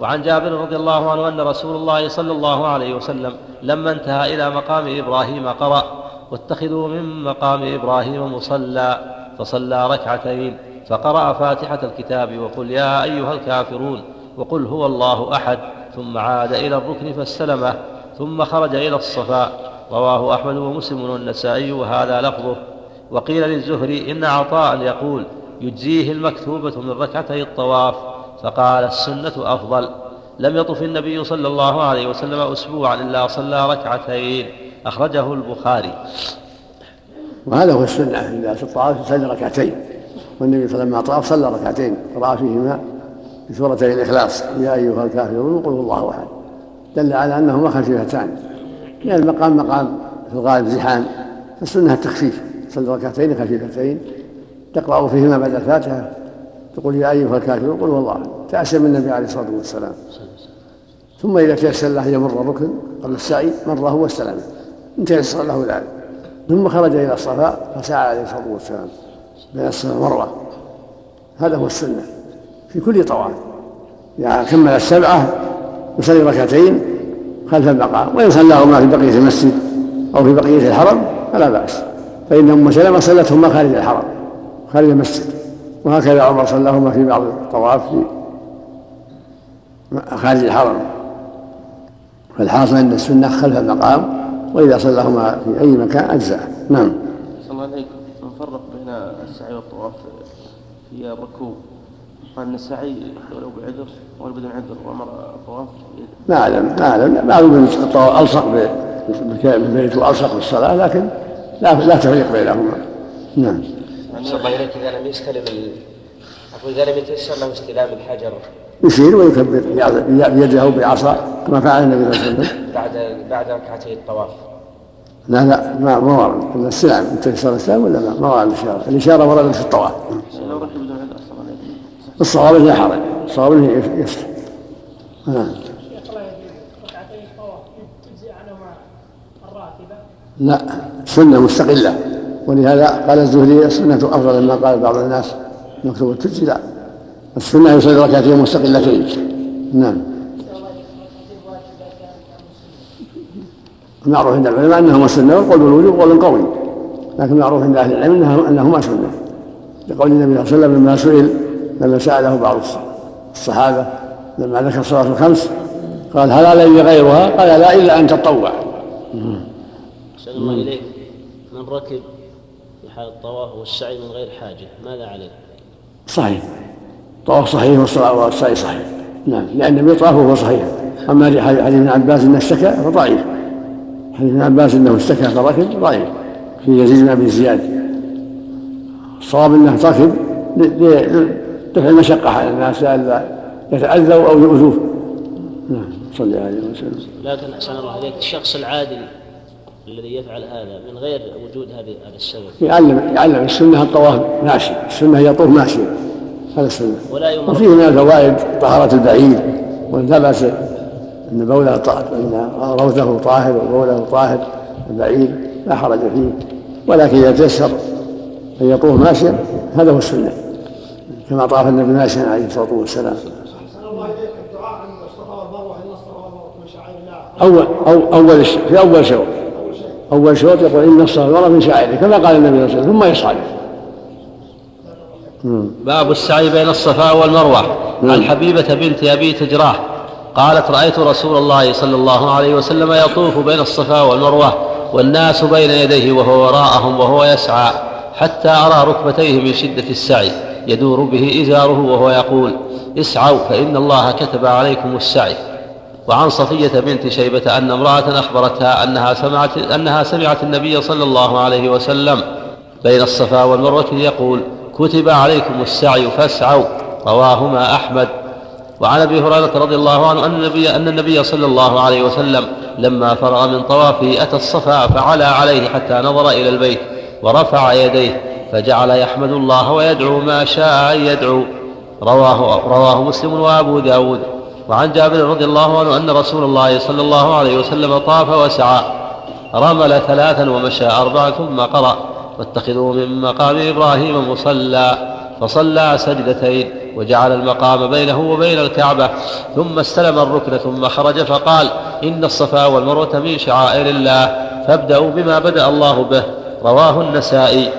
وعن جابر رضي الله عنه أن رسول الله صلى الله عليه وسلم لما انتهى إلى مقام إبراهيم قرأ واتخذوا من مقام إبراهيم مصلى فصلى ركعتين. فقرأ فاتحة الكتاب وقل يا أيها الكافرون وقل هو الله أحد ثم عاد إلى الركن فاستلمه ثم خرج إلى الصفا رواه أحمد ومسلم والنسائي وهذا لفظه. وقيل للزهري إن عطاء يقول يجزيه المكتوبة من ركعتي الطواف. فقال السنة أفضل. لم يطف النبي صلى الله عليه وسلم أسبوعا إلا صلى ركعتين. أخرجه البخاري. وهذا هو السنة إذا في الطواف يصلي ركعتين. والنبي صلى الله عليه وسلم طاف صلى ركعتين قرأ فيهما بسورتي الإخلاص يا أيها الكافرون قل الله أحد. دل على أنهما خفيفتان لأن المقام مقام في الغالب زحام فالسنة التخفيف صلي ركعتين خفيفتين تقرأ فيهما بعد الفاتحة تقول يا أيها الكافرون قل والله تأسم النبي عليه الصلاة والسلام. ثم إذا تيسر له يمر الركن قبل السعي مره إن تيسر له ذلك. ثم خرج إلى الصفا فسعى عليه الصلاة والسلام. بين السماء مرة هذا هو السنة في كل طواف إذا كمل السبعة يصلي ركعتين خلف المقام وإن صلاهما في بقية المسجد أو في بقية الحرم فلا بأس. فإن أم سلمة صلتهما خارج الحرم خارج المسجد. وهكذا عمر صلاهما في بعض الطواف في خارج الحرم. فالحاصل أن السنة خلف المقام وإذا صلاهما في أي مكان أجزاء نعم. صلى الله عليكم. نفرق بين السعي والطواف في الركوب قال ان السعي ولو بعذر ولو بدون عذر وأمر الطواف ما أعلم ما أعلم. بعضهم الطواف ألصق بالبيت والصق بالصلاة لكن لا لا تفريق بينهما. نعم. أحسن الله إليك إذا لم يستلم ال... أقول إذا لم يتيسر له استلام الحجر. يشير ويكبر بيده أو بعصا كما فعل النبي صلى الله عليه وسلم. بعد بعد ركعتي الطواف. لا لا ما ما ورد. السلام أنت تيسر الاسلام ولا ما ما ورد الإشارة. الإشارة وردت في الطواف. الصواب لا حرج. الصواب انه يسلم نعم. لا سنة مستقلة. ولهذا قال الزهري السنة أفضل مما قال بعض الناس. مكتوب تجزي لا. السنة يصلي ركعتين مستقلتين. نعم. المعروف عند العلماء أنهما سنة والقول بالوجوب قول قوي لكن المعروف عند أهل العلم أنهما سنة. لقول النبي صلى الله عليه وسلم لما سئل لما سأله بعض الصحابة لما ذكر الصلاة الخمس قال هل علي غيرها؟ قال لا إلا أن تطوع. أحسن الله إليك. من ركب في حال الطواف والسعي من غير حاجة ماذا عليه؟ صحيح. الطواف صحيح والسعي صحيح. نعم. لأن النبي طاف وهو صحيح. أما حديث ابن عباس أنه اشتكى فضعيف. حديث ابن عباس أنه اشتكى فركب ضعيف في يزيد بن أبي زياد. الصواب أنه ركب لدفع المشقة على الناس لئلا يتأذوا أو يؤذوه. نعم صلى عليه وسلم. لكن أحسن الله إليك الشخص العادل الذي يفعل هذا من غير وجود هذا هذا السبب. يعلم يعلم السنة الطواف ماشي السنة يطوف ماشي هذا السنة. ولا يمر وفيه من الفوائد طهارة البعيد وإن أن بوله أن روثه طاهر وبوله طاهر البعيد لا حرج فيه ولكن إذا تيسر أن يطوف ماشيا هذا هو السنة. كما طاف النبي ماشيا عليه الصلاة والسلام. أول أو أول في أول شوط. أول شوط يقول إن الصلاة والمروة من شعائره كما قال النبي صلى الله عليه وسلم ثم يصعد باب السعي بين الصفا والمروة. عن حبيبة بنت أبي تجراه. قالت رأيت رسول الله صلى الله عليه وسلم يطوف بين الصفا والمروة والناس بين يديه وهو وراءهم وهو يسعى حتى أرى ركبتيه من شدة السعي يدور به إزاره وهو يقول اسعوا فإن الله كتب عليكم السعي. وعن صفية بنت شيبة أن امرأة أخبرتها أنها سمعت أنها سمعت النبي صلى الله عليه وسلم بين الصفا والمروة يقول كتب عليكم السعي فاسعوا رواهما أحمد وعن أبي هريرة رضي الله عنه أن النبي أن النبي صلى الله عليه وسلم لما فرغ من طوافه أتى الصفا فعلى عليه حتى نظر إلى البيت ورفع يديه فجعل يحمد الله ويدعو ما شاء ان يدعو. رواه رواه مسلم وأبو داود. وعن جابر رضي الله عنه أن رسول الله صلى الله عليه وسلم طاف وسعى. رمل ثلاثا ومشى اربعا ثم قرأ. واتخذوا من مقام إبراهيم مصلى. فصلى سجدتين. وجعل المقام بينه وبين الكعبة ثم استلم الركن ثم خرج فقال إن الصفا والمروة من شعائر الله فابدأوا بما بدأ الله به. رواه النسائي.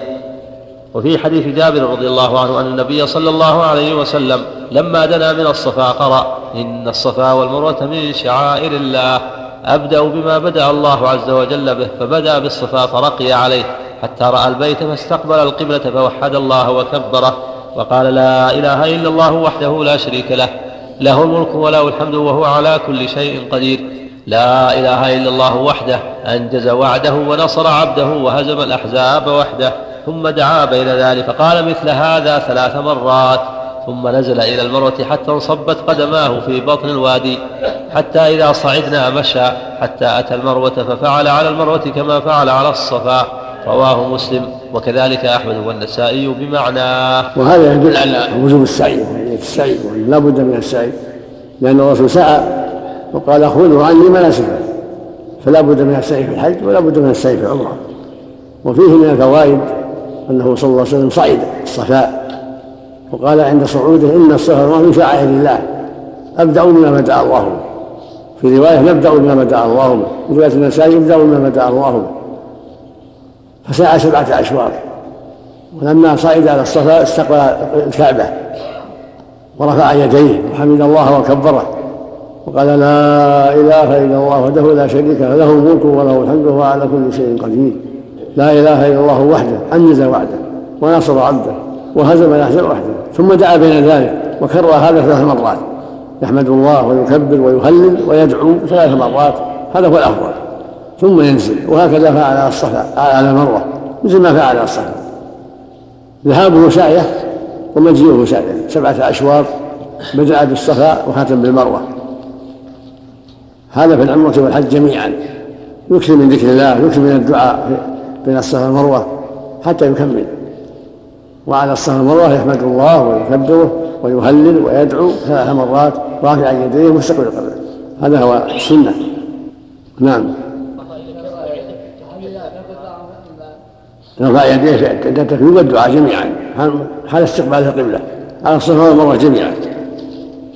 وفي حديث جابر رضي الله عنه أن النبي صلى الله عليه وسلم لما دنا من الصفا قرأ إن الصفا والمروة من شعائر الله. أبدأ بما بدأ الله عز وجل به فبدأ بالصفا فرقي عليه. حتى رأى البيت فاستقبل القبلة فوحد الله وكبره. وقال لا إله إلا الله وحده لا شريك له له الملك وله الحمد وهو على كل شيء قدير. لا إله إلا الله وحده أنجز وعده ونصر عبده وهزم الأحزاب وحده ثم دعا بين ذلك فقال مثل هذا ثلاث مرات ثم نزل إلى المروة حتى انصبت قدماه في بطن الوادي حتى إذا صعدنا مشى حتى أتى المروة ففعل على المروة كما فعل على الصفا. رواه مسلم وكذلك أحمد والنسائي بمعناه وهذا يدل على وجوب السعي السعي لا بد من السعي لأن الرسول سعى وقال خذوا عني مناسككم فلا بد من السعي في الحج ولا بد من السعي في العمرة. وفيه من الفوائد أنه صلى الله عليه وسلم صعد الصفاء وقال عند صعوده إن الصفا من شعائر الله أبدأوا بما بدأ الله في رواية نبدأ بما بدأ الله به في رواية النسائي يبدأ بما بدأ الله به. فسعى سبعة أشواط. ولما صعد على الصفا استقبل الكعبة. ورفع يديه. وحمد الله وكبره. وقال لا إله إلا الله وحده لا شريك له له الملك وله الحمد وهو على كل شيء قدير. لا إله إلا الله وحده أنجز وعده ونصر عبده وهزم الأحزاب وحده. ثم دعا بين ذلك وكرر هذا ثلاث مرات. يحمد الله ويكبر ويهلل ويدعو ثلاث مرات. هذا هو الأفضل. ثم ينزل. وهكذا فعل على الصفا على المروة مثل ما فعل على الصفا. ذهابه سعيه ومجيئه سعيه سبعة أشواط بدأ بالصفا وختم بالمروة. هذا في العمرة والحج جميعا. يكثر من ذكر الله يكثر من الدعاء بين الصفا والمروة حتى يكمل. وعلى الصفا والمروة يحمد الله ويكبره ويهلل ويدعو ثلاث مرات رافعا يديه مستقبل القبله هذا هو السنة. نعم. رفع يديه في التكبير والدعاء جميعا. حال استقبال القبلة؟ على الصفا والمروة جميعا.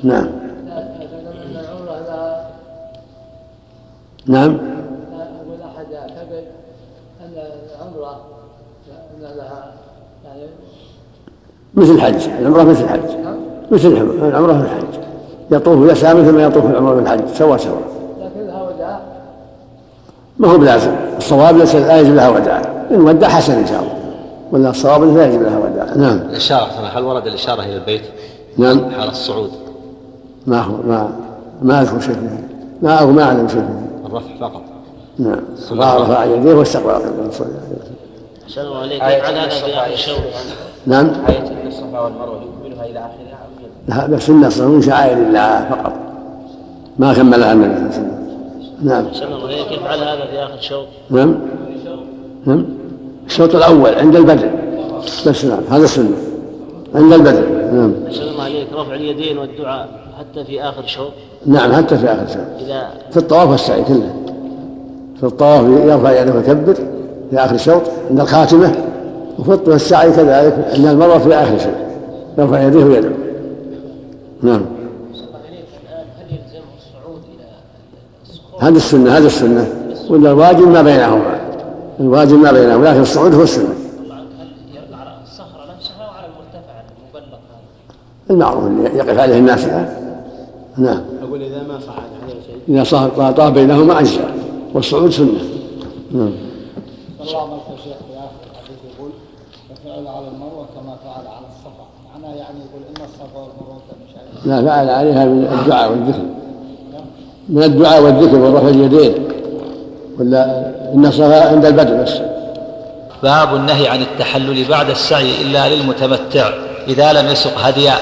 نعم. نعم. أقول أحد يعتقد أن العمرة أن لها يعني مثل الحج. العمرة مثل الحج. مثل العمرة مثل الحج. يطوف يسعى مثل ما يطوف العمرة في الحج. سوا سوا. ما هو بلازم. الصواب ليس لا يجب لها وداع. إن ودع حسن إن شاء الله. ولا الصواب لا يجب لها وداع. نعم. الإشارة هل ورد الإشارة إلى البيت؟ نعم. حال الصعود. ما هو ما ما أذكر شيء فيه ما أو ما أعلم شيء فيه الرفع فقط. نعم. رفع يديه واستقبل. القبلة صلى الله عليه وسلم أحسن الله عليك هذا في آخر الشوط نعم. آية إن الصفا والمروة يكملها إلى آخرها. لا بس النصر من شعائر الله فقط. ما كملها النبي صلى الله عليه وسلم. نعم. الله عليك يفعل هذا في آخر الشوط نعم. نعم. الشوط الأول عند البدء بس نعم هذا السنة عند البدء نعم. الله عليك رفع اليدين والدعاء حتى في آخر شوط. نعم حتى في آخر الشوط إذا في الطواف والسعي كله. في الطواف يرفع يده ويكبر في آخر الشوط عند الخاتمة. وفي السعي كذلك عند المرة في آخر الشوط يرفع يديه ويدعو نعم. هذه السنة هذه السنة. ولا الواجب ما بينهما. الواجب ما بينهما لكن الصعود هو السنة. الصخرة نفسها وعلى المرتفع المعروف اللي يقف عليه الناس نعم. أقول إذا ما صح هذا شيء إذا صار طاف بينهما أجزاء والصعود سنة. نعم. الله يا شيخ في آخر الحديث يقول وفعل على المروة كما فعل على الصفا. معناه يعني يقول إن الصفا شعائر لا فعل عليها من الدعاء والذكر. من الدعاء والذكر ورفع اليدين ولا الصفا عند البدء بس. باب النهي عن التحلل بعد السعي إلا للمتمتع إذا لم يسق هديا.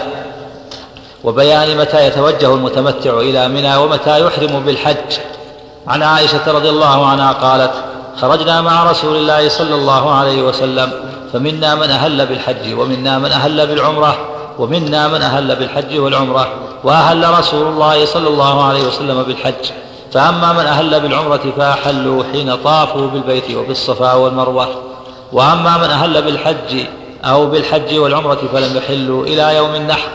وبيان متى يتوجه المتمتع إلى منى ومتى يحرم بالحج. عن عائشة رضي الله عنها قالت خرجنا مع رسول الله صلى الله عليه وسلم فمنا من أهل بالحج ومنا من أهل بالعمرة. ومنا من أهل بالحج والعمرة وأهل رسول الله صلى الله عليه وسلم بالحج. فأما من أهل بالعمرة فأحلوا حين طافوا بالبيت وبالصفا والمروة. وأما من أهل بالحج أو بالحج والعمرة فلم يحلوا إلى يوم النحر.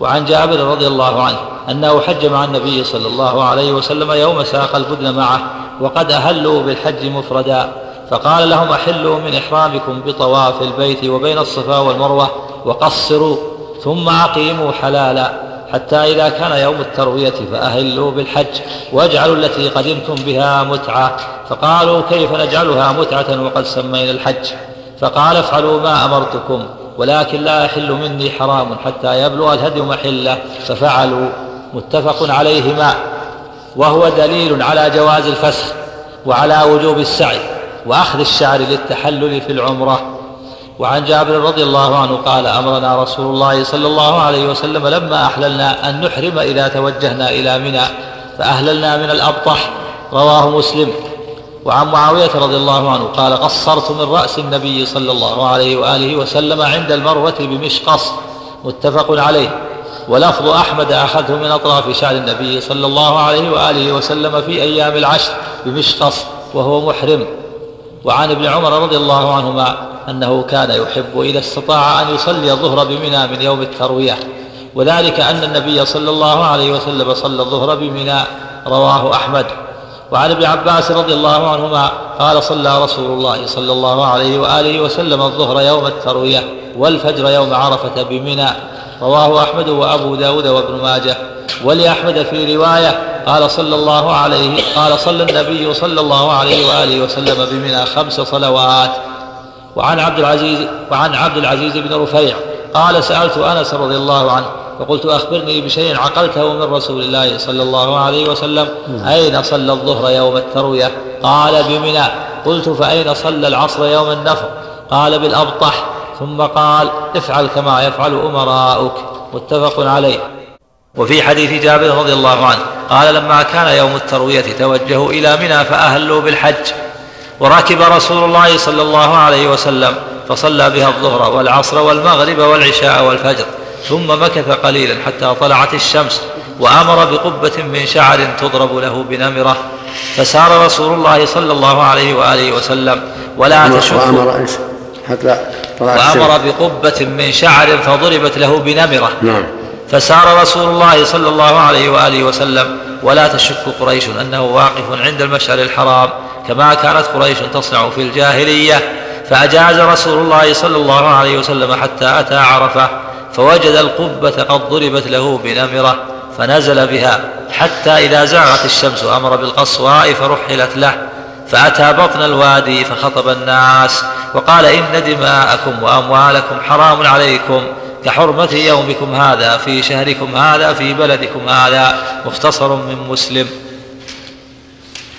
وعن جابر رضي الله عنه أنه حج مع النبي صلى الله عليه وسلم يوم ساق البدن معه وقد أهلوا بالحج مفردا. فقال لهم أحلوا من إحرامكم بطواف البيت وبين الصفا والمروة وقصروا. ثم أقيموا حلالا حتى إذا كان يوم التروية فأهلوا بالحج واجعلوا التي قدمتم بها متعة. فقالوا كيف نجعلها متعة وقد سمينا الحج؟ فقال افعلوا ما أمرتكم ولكن لا يحل مني حرام حتى يبلغ الهدي محلة. ففعلوا متفق عليهما. وهو دليل على جواز الفسخ وعلى وجوب السعي وأخذ الشعر للتحلل في العمرة. وعن جابر رضي الله عنه قال أمرنا رسول الله صلى الله عليه وسلم لما أحللنا أن نحرم إذا توجهنا إلى منى فأهللنا من الأبطح. رواه مسلم. وعن معاوية رضي الله عنه قال قصرت من رأس النبي صلى الله عليه وآله وسلم عند المروة بمشقص. متفق عليه. ولفظ أحمد أخذه من أطراف شعر النبي صلى الله عليه وآله وسلم في أيام العشر بمشقص وهو محرم. وعن ابن عمر رضي الله عنهما أنه كان يحب إذا استطاع أن يصلي الظهر بمنى من يوم التروية. وذلك أن النبي صلى الله عليه وسلم صلى الظهر بمنى رواه أحمد. وعن ابن عباس رضي الله عنهما قال صلى رسول الله صلى الله عليه وآله وسلم الظهر يوم التروية والفجر يوم عرفة بمنى رواه أحمد وأبو داود وابن ماجه. ولأحمد في رواية قال صلى الله عليه قال صلى النبي صلى الله عليه وآله وسلم بمنى خمس صلوات. وعن عبد العزيز وعن عبد العزيز بن رفيع. قال سألت أنس رضي الله عنه فقلت أخبرني بشيء عقلته من رسول الله صلى الله عليه وسلم. أين صلى الظهر يوم التروية؟ قال بمنى. قلت فأين صلى العصر يوم النفر؟ قال بالأبطح. ثم قال افعل كما يفعل أمراؤك. متفق عليه. وفي حديث جابر رضي الله عنه قال لما كان يوم التروية توجهوا إلى منى فأهلوا بالحج. وركب رسول الله صلى الله عليه وسلم فصلى بها الظهر والعصر والمغرب والعشاء والفجر ثم مكث قليلا حتى طلعت الشمس وأمر بقبة من شعر تضرب له بنمرة. فسار رسول الله صلى الله عليه وآله وسلم ولا تشك وأمر؟ حتى وأمر بقبة من شعر فضربت له بنمرة. نعم. فسار رسول الله صلى الله عليه وآله وسلم ولا تشك قريش أنه واقف عند المشعر الحرام كما كانت قريش تصنع في الجاهلية فأجاز رسول الله صلى الله عليه وسلم حتى أتى عرفة فوجد القبة قد ضربت له بنمرة فنزل بها حتى إذا زاغت الشمس أمر بالقصواء فرحلت له فأتى بطن الوادي فخطب الناس وقال إن دماءكم وأموالكم حرام عليكم كحرمة يومكم هذا في شهركم هذا في بلدكم هذا مختصر من مسلم.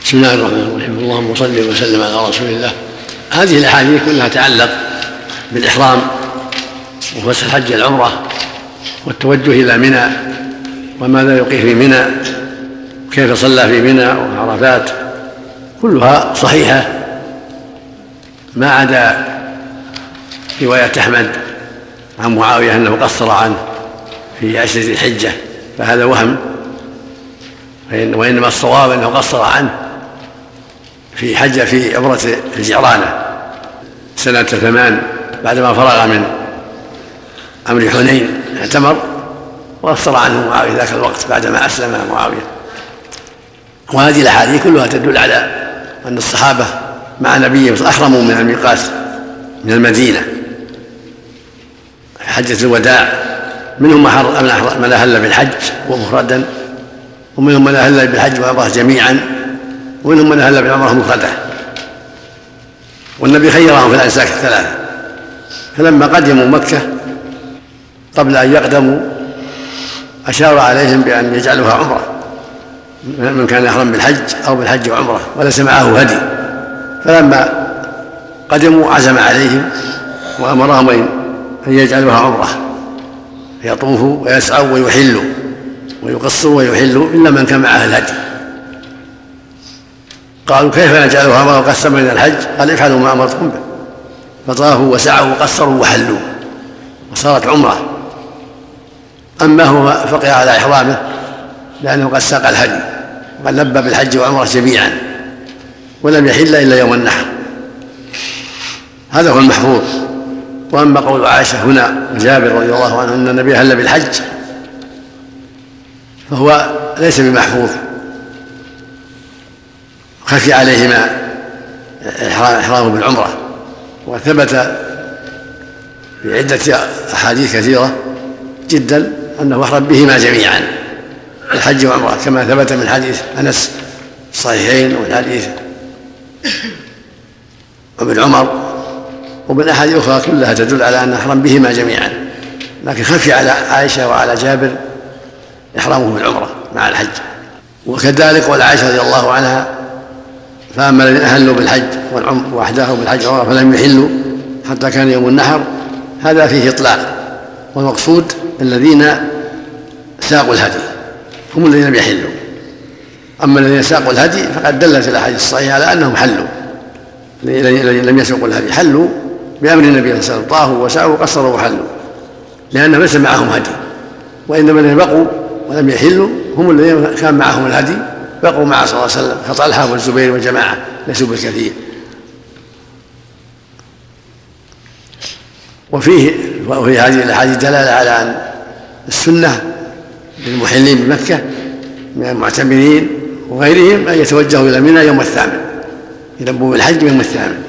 بسم الله الرحمن الرحيم. اللهم صل وسلم على رسول الله. هذه الأحاديث كلها تعلق بالإحرام وفسح حج العمرة والتوجه إلى منى وماذا يقيه في منى كيف صلى في منى وعرفات. كلها صحيحة. ما عدا رواية أحمد عن معاوية أنه قصر عنه في عشر ذي الحجة فهذا وهم. وإنما الصواب أنه قصر عنه. في حج في عبرة الجعرانة سنة ثمان بعدما فرغ من أمر حنين اعتمر وقصر عنه معاوية ذاك الوقت بعدما أسلم معاوية. وهذه الأحاديث كلها تدل على أن الصحابة مع نبيهم أحرموا من الميقات من المدينة حجة الوداع. منهم من أهل بالحج ومفردا ومنهم من أهل بالحج والعمرة جميعا. ومنهم من أهل بالعمرة مفردة والنبي خيرهم في الأنساك الثلاثة. فلما قدموا مكة قبل أن يقدموا أشار عليهم بأن يجعلوها عمرة. من كان يحرم بالحج أو بالحج وعمرة وليس معه هدي. فلما قدموا عزم عليهم وأمرهم أن يجعلوها عمرة. يطوفوا ويسعوا ويحلوا ويقصوا ويحلوا إلا من كان معه الهدي. قالوا كيف نجعلها عمرة وقد سمعنا الحج؟ قال افعلوا ما أمرتكم به. فطافوا وسعوا وقصروا وحلوا وصارت عمرة. أما هو فقع على إحرامه لأنه قد ساق الهدي وقد لبى بالحج والعمرة جميعا ولم يحل إلا يوم النحر. هذا هو المحفوظ. وأما قول عائشة هنا وجابر رضي الله عنه إن النبي هل بالحج فهو ليس بمحفوظ. خفي عليهما احرامه بالعمرة وثبت في عده أحاديث كثيرة جدا أنه أحرم بهما جميعا الحج والعمرة كما ثبت من حديث أنس الصحيحين ومن حديث ابن عمر ومن أحاديث أخرى كلها تدل على أن أحرم بهما جميعا. لكن خفي على عائشة وعلى جابر إحرامه بالعمرة مع الحج. وكذلك قول عائشة رضي الله عنها فأما الذين أهلوا بالحج والعمر بالحج والعمرة فلم يحلوا حتى كان يوم النحر هذا فيه إطلاق والمقصود الذين ساقوا الهدي هم الذين لم يحلوا. أما الذين ساقوا الهدي فقد دلت الأحاديث الصحيحة على أنهم حلوا. لم يسوقوا الهدي حلوا بأمر النبي صلى الله عليه وسلم طافوا وسعوا وقصروا وحلوا لأنه ليس معهم هدي وإنما الذين بقوا ولم يحلوا هم الذين كان معهم الهدي. بقوا مع صلى الله عليه وسلم كطلحة والزبير وجماعة ليسوا بالكثير. وفيه وفي هذه الأحاديث دلالة على أن السنة للمحلين بمكة من المعتمرين وغيرهم أن يتوجهوا إلى منى يوم الثامن يلبوا بالحج يوم الثامن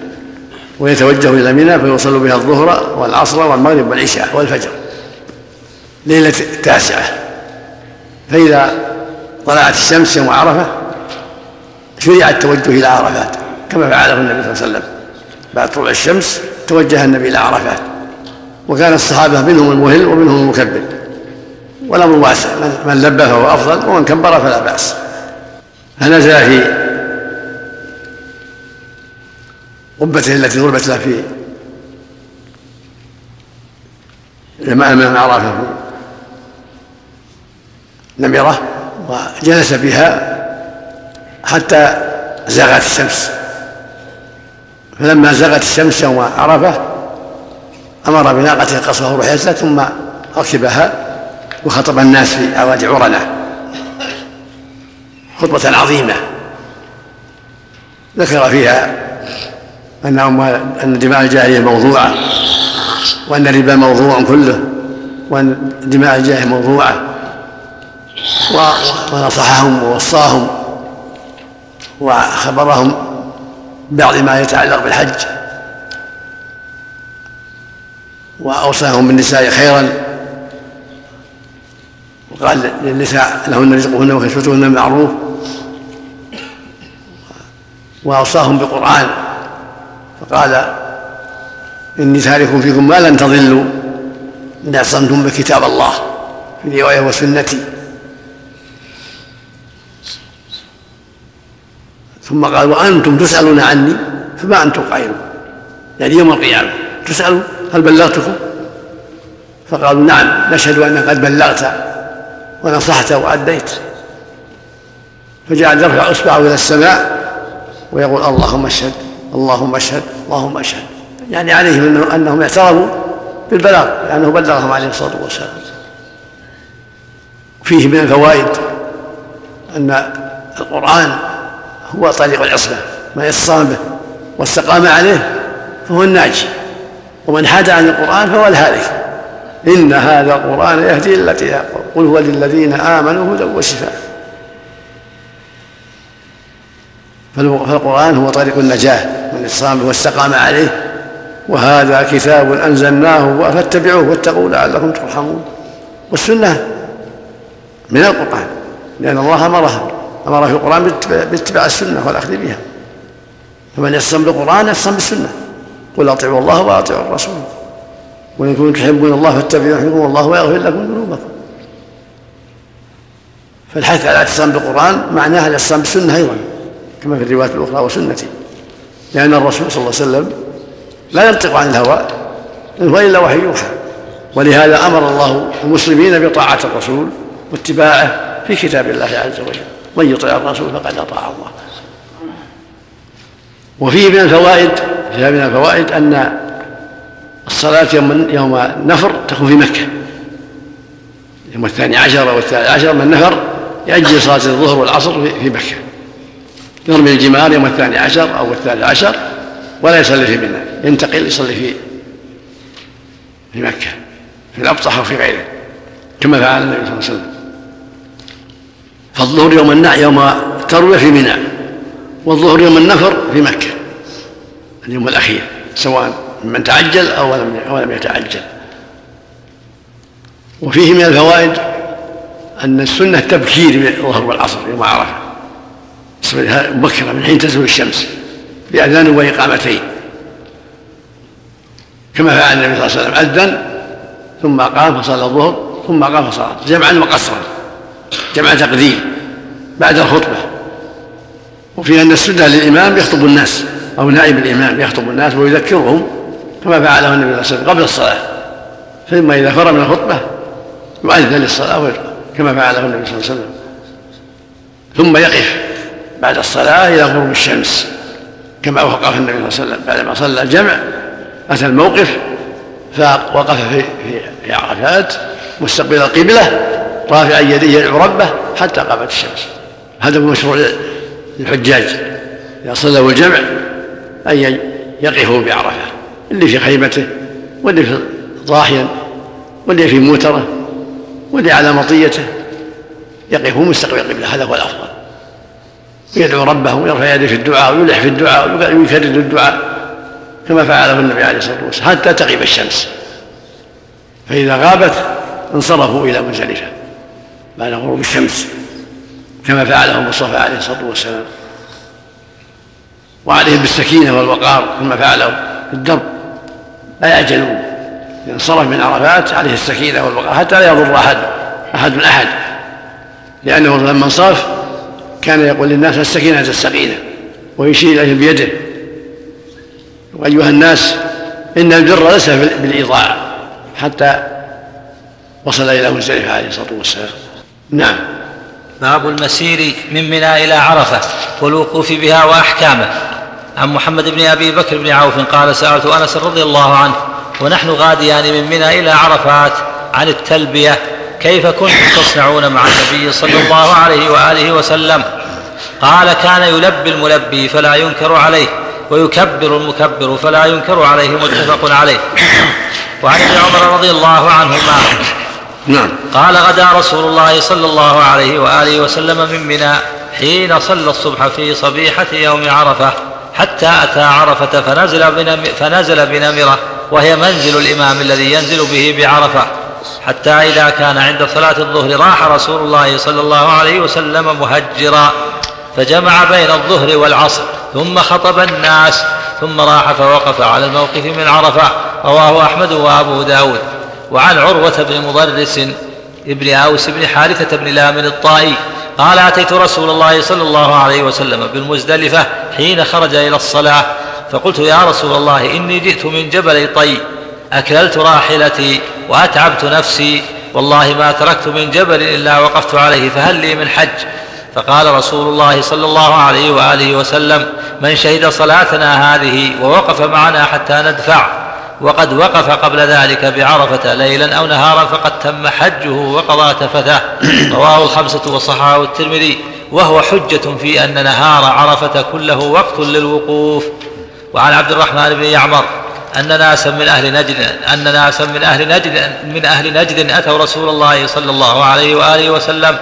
ويتوجه إلى منى فيصلوا بها الظهر والعصر والمغرب والعشاء والفجر ليلة التاسعة فإذا طلعت الشمس يوم عرفة شرع التوجه إلى عرفات كما فعله النبي صلى الله عليه وسلم. بعد طلوع الشمس توجه النبي إلى عرفات وكان الصحابة منهم المهل ومنهم المكبر. والأمر واسع من لبى فهو أفضل ومن كبر فلا بأس. فنزل في قبته التي ضربت له في أمام عرفة. في نمرة وجلس بها حتى زاغت الشمس. فلما زاغت الشمس يوم عرفة أمر بناقته قصوه رحلته ثم ركبها وخطب الناس في أوادي عرنة. خطبة عظيمة. ذكر فيها أن أن دماء الجاهلية موضوعة وأن الربا موضوع كله وأن دماء الجاهلية موضوعة. ونصحهم ووصاهم وخبرهم بعض ما يتعلق بالحج وأوصاهم بالنساء خيرا. وقال للنساء لهن رزقهن وكسوتهن بالمعروف وأوصاهم بالقرآن. فقال إني تارك فيكم ما لن تضلوا. إن اعتصمتم بكتاب الله في رواية وسنتي. ثم قال وأنتم تسألون عني؟ فما أنتم قائلون؟ يعني يوم القيامة تسألوا هل بلغتكم؟ فقالوا نعم نشهد أنك قد بلغت ونصحت وأديت. فجعل يرفع إصبعه إلى السماء ويقول اللهم اشهد اللهم اشهد اللهم اشهد. يعني عليهم أنهم اعترفوا بالبلاغ لأنه بلغهم عليه الصلاة والسلام. فيه من الفوائد أن القرآن هو طريق العصمه من اتصام به واستقام عليه فهو الناجي. ومن حاد عن القرآن فهو الهالك. إن هذا القرآن يهدي التي قل هو للذين آمنوا هدى وشفاء. فالقرآن هو طريق النجاة من اتصام واستقام عليه. وهذا كتاب أنزلناه فاتبعوه واتقوا لعلكم ترحمون. والسنة من القرآن لأن الله أمرها. أمر في القرآن باتباع السنة والأخذ بها. فمن يصم بالقرآن يصم بالسنة. قل أطيعوا الله وأطيعوا الرسول. وإن كنتم تحبون الله فاتبعوا يحبكم الله ويغفر لكم ذنوبكم. فالحث على الاعتصام بالقرآن معناها الاعتصام بالسنة أيضا كما في الروايات الأخرى وسنتي. لأن الرسول صلى الله عليه وسلم لا ينطق عن الهوى إن هو إلا وحي يوحى. ولهذا أمر الله المسلمين بطاعة الرسول واتباعه في كتاب الله عز وجل. من يطع الرسول فقد أطاع الله. وفيه من الفوائد فيها من الفوائد أن الصلاة يوم يوم النفر تكون في مكة. يوم الثاني عشر أو الثالث عشر من نفر يأجل صلاة الظهر والعصر في مكة. يرمي الجمار يوم الثاني عشر أو الثالث عشر ولا يصلي في منى ينتقل يصلي في في مكة في الأبطح وفي غيره كما فعل النبي صلى الله عليه وسلم. فالظهر يوم النع يوم التروية في منى والظهر يوم النفر في مكة اليوم الأخير سواء من تعجل أو لم أو لم يتعجل. وفيه من الفوائد أن السنة تبكير الظهر والعصر يوم عرفة. مبكرة من حين تزول الشمس بأذان وإقامتين. كما فعل النبي صلى الله عليه وسلم أذن ثم قام فصلى الظهر ثم قام فصلى جمعا وقصرا جمع تقديم. بعد الخطبة. وفي أن السنة للإمام يخطب الناس أو نائب الإمام يخطب الناس ويذكرهم كما فعله النبي صلى الله عليه وسلم قبل الصلاة. ثم إذا فرغ من الخطبة يؤذن للصلاة كما فعله النبي صلى الله عليه وسلم. ثم يقف بعد الصلاة إلى غروب الشمس كما وقف النبي صلى الله عليه وسلم بعدما صلى الجمع. أتى الموقف فوقف في في عرفات مستقبل القبلة رافعا يديه يدعو ربه حتى قامت الشمس. هذا هو مشروع للحجاج إذا صلوا الجمع أن يقفوا بعرفة اللي في خيمته واللي في ضاحيا واللي في موتره واللي على مطيته يقفوا مستقبل القبلة هذا هو الأفضل. يدعو ربه ويرفع يديه في الدعاء ويلح في الدعاء ويكرر الدعاء كما فعله النبي عليه الصلاة والسلام حتى تغيب الشمس. فإذا غابت انصرفوا إلى مزدلفة بعد غروب الشمس. كما فعله المصطفى عليه الصلاة والسلام. وعليهم بالسكينة والوقار كما فعله في الدرب. لا يعجلون. انصرف من عرفات عليه السكينة والوقار حتى لا يضر أحد أحد أحد. لأنه لما انصرف كان يقول للناس السكينة السكينه ويشير إليهم بيده. وايها الناس إن البر ليس بالإيضاع. حتى وصل إلى مزدلفه عليه الصلاة والسلام. نعم. باب المسير من منى إلى عرفة والوقوف بها وأحكامه. عن محمد بن أبي بكر بن عوف قال سألت أنس رضي الله عنه ونحن غاديان من منى إلى عرفات عن التلبية كيف كنتم تصنعون مع النبي صلى الله عليه وآله وسلم؟ قال كان يلبي الملبي فلا ينكر عليه ويكبر المكبر فلا ينكر عليه متفق عليه. وعن ابن عمر رضي الله عنهما نعم. قال غدا رسول الله صلى الله عليه وآله وسلم من منى حين صلى الصبح في صبيحة يوم عرفة حتى أتى عرفة فنزل بنم فنزل بنمرة وهي منزل الإمام الذي ينزل به بعرفة. حتى إذا كان عند صلاة الظهر راح رسول الله صلى الله عليه وسلم مهجرا فجمع بين الظهر والعصر ثم خطب الناس ثم راح فوقف على الموقف من عرفة. رواه أحمد وأبو داود. وعن عروة بن مضرس ابن أوس بن حارثة بن لام الطائي قال أتيت رسول الله صلى الله عليه وسلم بالمزدلفة حين خرج إلى الصلاة فقلت يا رسول الله إني جئت من جبل طي أكللت راحلتي وأتعبت نفسي والله ما تركت من جبل إلا وقفت عليه فهل لي من حج؟ فقال رسول الله صلى الله عليه وآله وسلم من شهد صلاتنا هذه ووقف معنا حتى ندفع وقد وقف قبل ذلك بعرفة ليلا أو نهارا فقد تم حجه وقضى تفثه. *coughs* رواه الخمسة وصححه الترمذي. وهو حجة في أن نهار عرفة كله وقت للوقوف. وعن عبد الرحمن بن يعمر أن ناسا من أهل نجد أن ناسا من أهل نجد من أهل نجد أتوا رسول الله صلى الله عليه وآله وسلم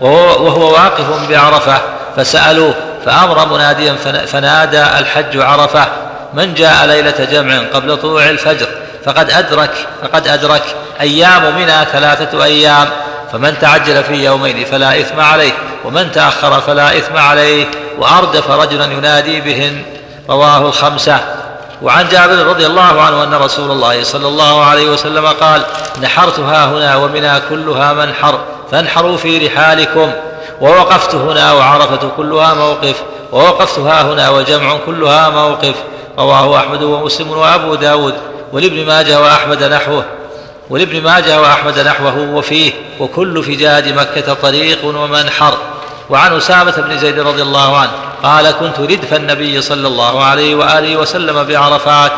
وهو, وهو واقف بعرفة فسألوه فأمر مناديا فنادى الحج عرفة من جاء ليلة جمع قبل طلوع الفجر فقد أدرك فقد أدرك أيام منها ثلاثة أيام فمن تعجل في يومين فلا إثم عليه ومن تأخر فلا إثم عليه وأردف رجلا ينادي بهن رواه الخمسة. وعن جابر رضي الله عنه أن رسول الله صلى الله عليه وسلم قال نحرتها هنا ومنها كلها منحر فانحروا في رحالكم ووقفت هنا وعرفة كلها موقف ووقفتها هنا وجمع كلها موقف رواه أحمد ومسلم وأبو داود ولابن ماجه وأحمد نحوه ولابن ماجه وأحمد نحوه وفيه وكل فجاج مكة طريق ومنحر. وعن أسامة بن زيد رضي الله عنه قال كنت ردف النبي صلى الله عليه وآله وسلم بعرفات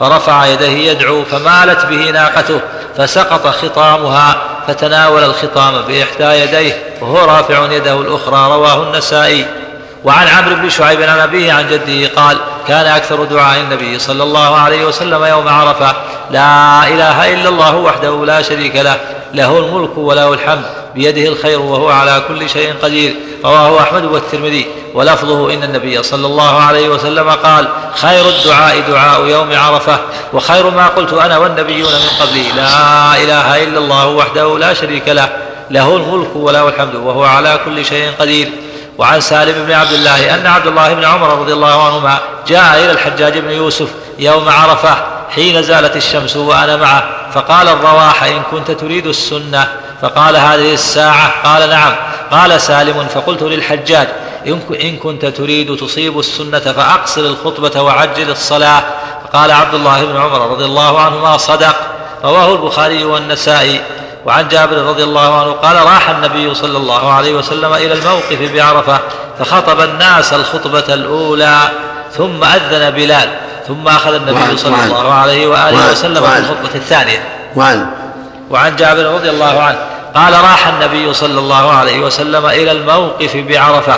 فرفع يديه يدعو فمالت به ناقته فسقط خطامها فتناول الخطام بإحدى يديه وهو رافع يده الأخرى رواه النسائي. وعن عمرو بن شعيب عن أبيه عن جده قال كان أكثر دعاء النبي صلى الله عليه وسلم يوم عرفة. لا إله إلا الله وحده لا شريك له له الملك وله الحمد بيده الخير وهو على كل شيء قدير. رواه أحمد والترمذي. ولفظه إن النبي صلى الله عليه وسلم قال خير الدعاء دعاء يوم عرفة وخير ما قلت أنا والنبيون من قبلي. لا إله إلا الله وحده لا شريك له له الملك وله الحمد وهو على كل شيء قدير. وعن سالم بن عبد الله أن عبد الله بن عمر رضي الله عنهما جاء إلى الحجاج بن يوسف يوم عرفة حين زالت الشمس وأنا معه فقال الرواح إن كنت تريد السنة. فقال هذه الساعة؟ قال نعم. قال سالم فقلت للحجاج إن كنت تريد تصيب السنة فأقصر الخطبة وعجل الصلاة. فقال عبد الله بن عمر رضي الله عنهما صدق. رواه البخاري والنسائي. وعن جابر رضي الله عنه قال راح النبي صلى الله عليه وسلم إلى الموقف بعرفة فخطب الناس الخطبة الأولى ثم أذن بلال ثم أخذ النبي صلى الله عليه وآله وسلم في الخطبة الثانية. وعن وعن جابر رضي الله عنه قال راح النبي صلى الله عليه وسلم إلى الموقف بعرفة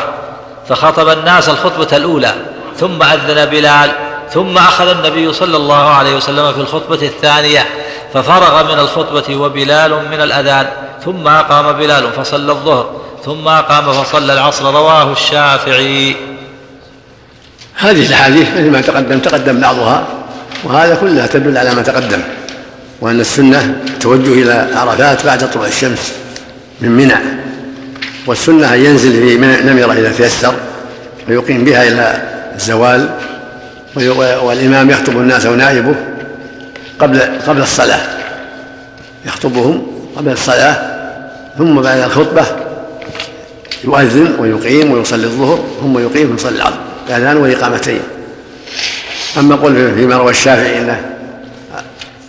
فخطب الناس الخطبة الأولى ثم أذن بلال ثم أخذ النبي صلى الله عليه وسلم في الخطبة الثانية. ففرغ من الخطبة وبلال من الأذان ثم أقام بلال فصلى الظهر ثم أقام فصلى العصر رواه الشافعي. هذه الأحاديث مثل ما تقدم تقدم بعضها وهذا كلها تدل على ما تقدم وأن السنة التوجه إلى عرفات بعد طلوع الشمس من منى والسنة أن ينزل في نمرة إذا تيسر ويقيم بها إلى الزوال والإمام يخطب الناس ونائبه قبل قبل الصلاة. يخطبهم قبل الصلاة ثم بعد الخطبة يؤذن ويقيم ويصلي الظهر ثم يقيم ويصلي العصر بأذان وإقامتين أما قول فيما روى الشافعي أنه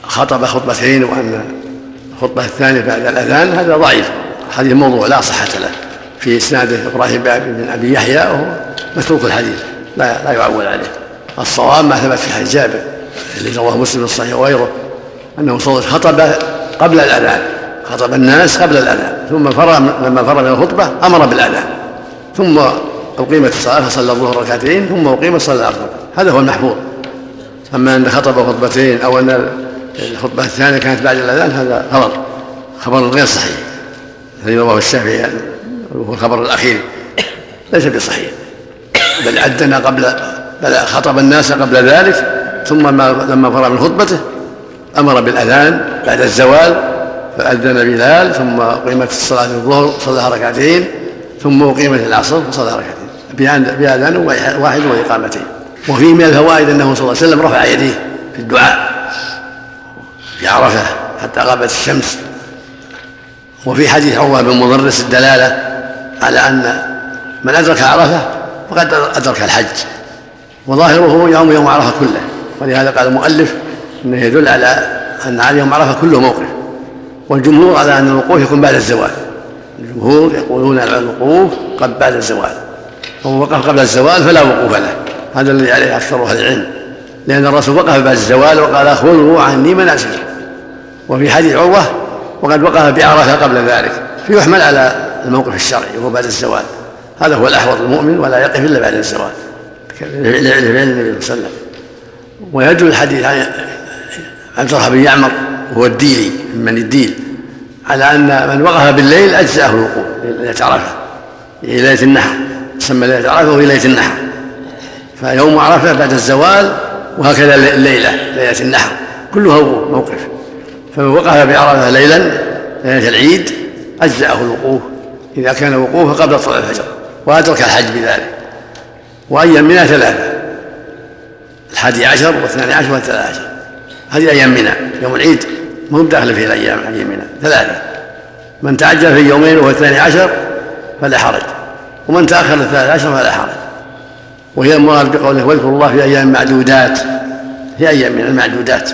خطب خطبتين وأن الخطبة الثانية بعد الأذان هذا ضعيف. حديث موضوع لا صحة له. في إسناده إبراهيم بن أبي يحيى وهو متروك الحديث لا لا يعول عليه. الصواب ما ثبت في حديث جابر. الذي رواه مسلم الصحيح وغيره أنه صلى خطب قبل الأذان خطب الناس قبل الأذان ثم فرغ لما فرغ من الخطبة أمر بالأذان ثم أقيمت الصلاة فصلى الظهر ركعتين ثم اقيمت صلى العصر هذا هو المحفوظ. أما أن خطب خطبتين أو أن الخطبة الثانية كانت بعد الأذان هذا خبر خبر غير صحيح. الذي رواه الشافعي وهو الخبر الأخير ليس بصحيح. بل عدنا قبل بل خطب الناس قبل ذلك ثم لما فرغ من خطبته أمر بالأذان بعد الزوال فأذن بلال ثم أقيمت الصلاة الظهر صلى ركعتين ثم أقيمت العصر فصلى ركعتين. بأذان واحد وإقامتين. وفي من الفوائد أنه صلى الله عليه وسلم رفع يديه في الدعاء. في عرفة حتى غابت الشمس. وفي حديث عروة بن مضرس الدلالة على أن من أدرك عرفة فقد أدرك الحج. وظاهره يوم يوم عرفة كله. ولهذا قال المؤلف إنه يدل على أن على عرفه كله موقف والجمهور على أن الوقوف يكون بعد الزوال. الجمهور يقولون على الوقوف قد بعد الزوال. ومن وقف قبل الزوال فلا وقوف له. هذا الذي عليه أكثر أهل العلم. لأن الرسول وقف بعد الزوال وقال خذوا عني مناسككم وفي حديث عروة وقد وقف بعرفة قبل ذلك. فيحمل على الموقف الشرعي وهو بعد الزوال. هذا هو الأحوط المؤمن ولا يقف إلا بعد الزوال. لفعل النبي صلى الله عليه وسلم. ويدل الحديث عن عبد الرحمن بن يعمر وهو الديلي من بني الديل على أن من وقف بالليل أجزأه الوقوف ليلة عرفة ليلة النحر تسمى ليلة عرفة وهي ليلة النحر. فيوم عرفة بعد الزوال وهكذا الليلة ليلة النحر كلها موقف. فمن وقف بعرفة ليلا ليلة العيد أجزأه الوقوف إذا كان وقوفه قبل طلوع الفجر وأدرك الحج بذلك. وأيام منها ثلاثة الحادي عشر والثاني عشر والثلاث عشر. هذه أيام منى يوم العيد مو داخل في الأيام أيام منى. ثلاثة. من تعجل في يومين وهو الثاني عشر فلا حرج. ومن تأخر الثالث عشر فلا حرج. وهي المراد بقوله واذكروا الله في أيام معدودات. في أيام من المعدودات.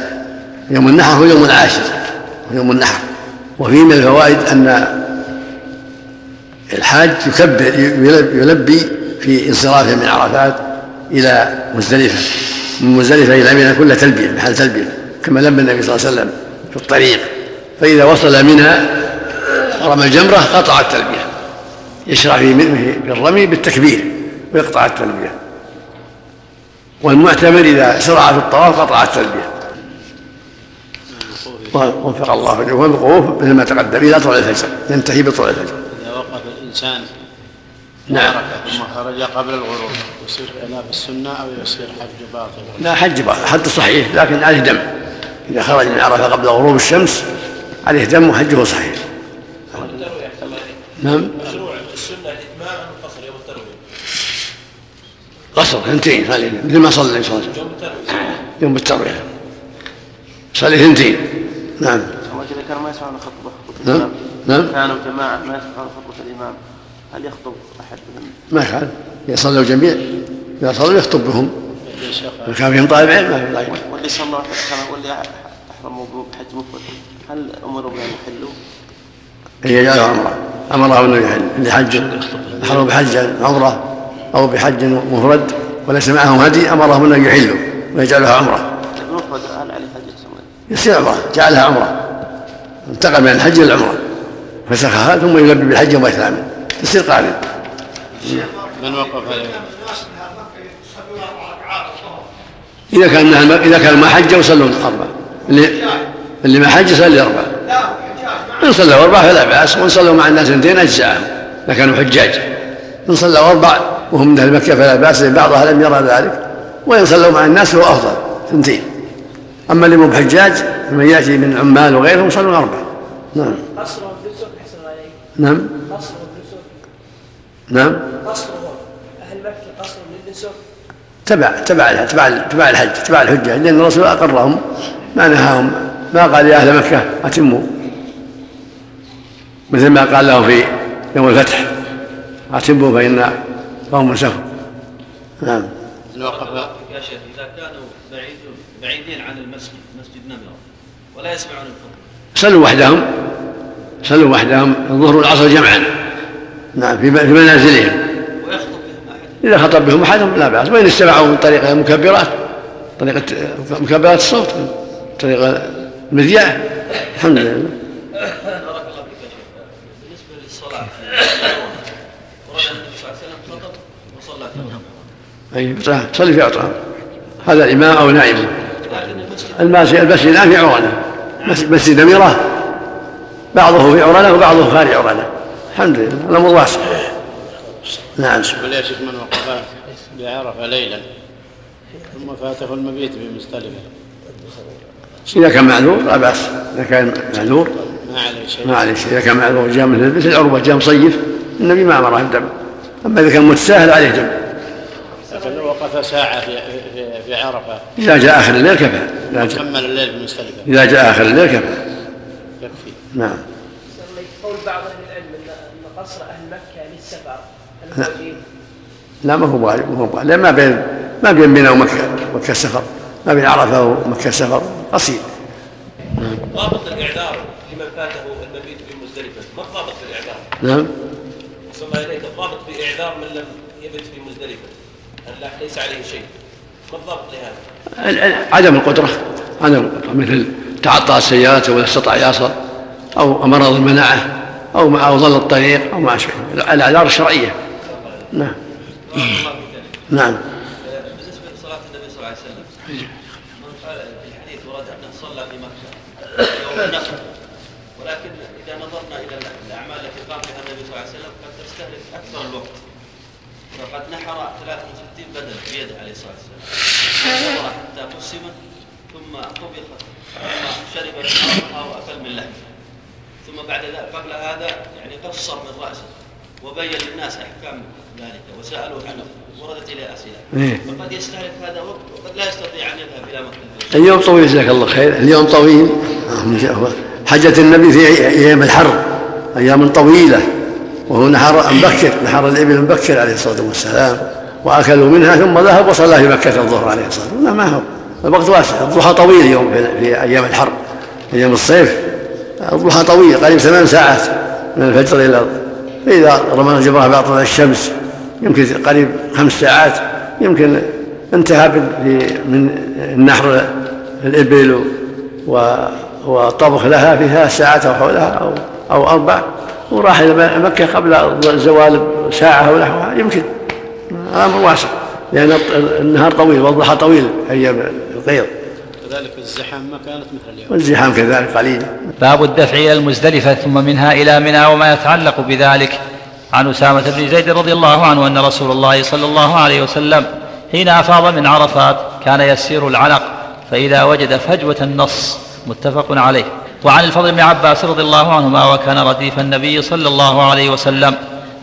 يوم النحر هو يوم العاشر يوم النحر. وفيه من الفوائد أن الحاج يكبر يلبي في انصرافه من عرفات إلى مزدلفة. من مزدلفة إلى منى كل تلبية محل تلبية كما لبى النبي صلى الله عليه وسلم في الطريق. فإذا وصل منها رمى الجمرة قطع التلبية. يشرع في الرمي بالتكبير ويقطع التلبية. والمعتمر إذا شرع في الطواف قطع التلبية. وفق الله وجهه والوقوف مثل ما تقدم إلى طلوع الفجر ينتهي بطلوع الفجر. إذا وقف الإنسان نعم. ثم خرج قبل الغروب. يصير خلاف السنة أو يصير حج باطل؟ لا حج باطل حج صحيح لكن عليه دم. إذا خرج من عرفة قبل غروب الشمس عليه دم وحجه صحيح. نعم. مشروع السنة الاتمام ام القصر يوم الترويه قصر اثنتين مثل ما صلى النبي صلى الله. عليه وسلم يوم التروية. صلي اثنتين. نعم. إذا كان ما يسمعون خطبة خطبة نعم. نعم. كانوا جماعة ما يسمعون خطبة الإمام. هل يخطب؟ ما يفعل يصلوا الجميع إذا صلوا يخطب بهم. إذا كان فيهم طالب علم ما في ضيق واللي صلوا واللي أحرموا بحج مفرد. هل أمروا بأن يحلوا؟ هي يجعله عمره امره أنه يحل. اللي حج أحرموا بحج عمرة أو بحج مفرد وليس معهم هدي أمرهم أنه يحلوا ويجعلها عمرة. المفرد هل عليه حج يصير عمرة. جعلها عمرة. انتقل من الحج إلى العمرة. فسخها ثم يلبي بالحج يوم الثامن تصير قارن. من وقف إذا كان إذا كان ما حج يصلون أربع اللي اللي ما حج يصلي أربع إن صلوا أربع فلا بأس وإن صلوا مع الناس اثنتين اجزاهم إذا كانوا حجاج. إن صلوا أربع وهم من أهل مكة فلا بأس لأن بعضها لم يرى ذلك. وإن صلوا مع الناس فهو أفضل اثنتين. أما اللي مو بحجاج فمن يأتي من عمال وغيرهم يصلون أربع نعم. قصرهم في النسك حسن عليك. نعم. نعم. أهل مكة قصرهم للنسك تبع تبع تبع تبع الحج تبع الحجاج لأن الرسول أقرهم ما نهاهم. ما قال يا أهل مكة أتموا. مثل ما قال له في يوم الفتح أتموا فإن قوم سفر. نعم. من وقف يا شيخ إذا كانوا بعيدون بعيدين عن المسجد مسجد نمره ولا يسمعون الخطبه صلوا وحدهم. صلوا وحدهم. الظهر والعصر جمعا. نعم في منازلهم. إذا خطب بهم أحدهم لا بأس. وإن استمعوا من طريق المكبرات طريقة مكبرات الصوت طريق المذياع الحمد لله. بارك الله فيك يا شيخ بالنسبة للصلاه ورد النبي صلى الله عليه وسلم وصلى أي صح. صلي في عطران هذا الإمام أو نائبه المسجد المسجد الآن في عرانة. مسجد- نميرة بعضه في عرانة وبعضه خارج عرانة. الحمد لله. الأمر واسع نعم. يا شيخ من وقف؟ بعرفة ليلا. ثم فاته المبيت بمزدلفة إذا كان معذور لا بأس. إذا كان معذور. ما عليه شيء. ما عليه شيء. إذا كان معذور جاء مثل مثل جاء مصيف. النبي ما أمره بالدم أما إذا كان متساهل عليه دم. لكن لو وقف ساعة في في, في عرفة. إذا جاء آخر الليل كفى. جاء, كمل الليل بمزدلفة إذا جاء آخر الليل كفى. يكفي. نعم قول بعض أهل العلم ان ان قصر أهل مكه للسفر هل هو واجب؟ لا ما هو واجب ما هو لأن ما بين ما بين منى ومكة مكة السفر ما بين عرفة ومكة السفر قصير ضابط الإعذار لمن فاته المبيت في مزدلفة. ما الضابط في الإعذار؟ نعم. الله إليك. الضابط في اعذار من لم يبت في مزدلفة. هل ليس عليه شيء. ما الضابط لهذا؟ عدم القدرة. عدم القدرة. مثل تعطى السيارة ولا استطاع يصل أو مرض المناعة أو مع أو ضل الطريق أو ما أشبه. الأعذار الشرعية. نعم. نعم. بالنسبة لصلاة النبي صلى الله عليه وسلم من قال في الحديث ورد أنه صلى في مكة يوم النحر ولكن إذا نظرنا إلى الأعمال التي قام بها النبي صلى الله عليه وسلم قد تستهلك أكثر الوقت. فقد نحر 63 بدن بيده عليه الصلاة والسلام. حتى قسم ثم طبخ ثم شرب عرقها وأكل من لحمها ثم بعد ذلك قبل هذا يعني قصر من رأسه. وبين للناس أحكام ذلك وسالوه عنه وردت اليه أسئلة. إيه. فقد يستهلك هذا وقت وقد لا يستطيع أن يذهب إلى مكه اليوم طويل جزاك الله خير. اليوم طويل. حجة النبي في أيام الحر أيام طويلة. وهو نحر مبكر نحر الإبل مبكر عليه الصلاة والسلام. وأكلوا منها ثم ذهب وصلى في مكة الظهر عليه الصلاة والسلام. ما هو. الوقت واسع. الضحى طويل اليوم في أيام الحر أيام الصيف. الضحى طويل قريب ثمان ساعات من الفجر إلى فإذا رمى الجبهة بعض الشمس يمكن قريب خمس ساعات يمكن انتهى من النحر الإبل والطبخ لها في ثلاث ساعات أو حولها أو أو أربع وراح إلى مكة قبل الزوال ساعة أو نحوها يمكن. أمر واسع لأن النهار طويل والضحى طويل أيام القيض. كذلك الزحام ما كانت مثل اليوم. والزحام كذلك قليل. باب الدفع إلى المزدلفة ثم منها إلى منى وما يتعلق بذلك. عن أسامة بن زيد رضي الله عنه أن رسول الله صلى الله عليه وسلم حين أفاض من عرفات كان يسير العنق فإذا وجد فجوة النص متفق عليه. وعن الفضل بن عباس رضي الله عنهما وكان رديف النبي صلى الله عليه وسلم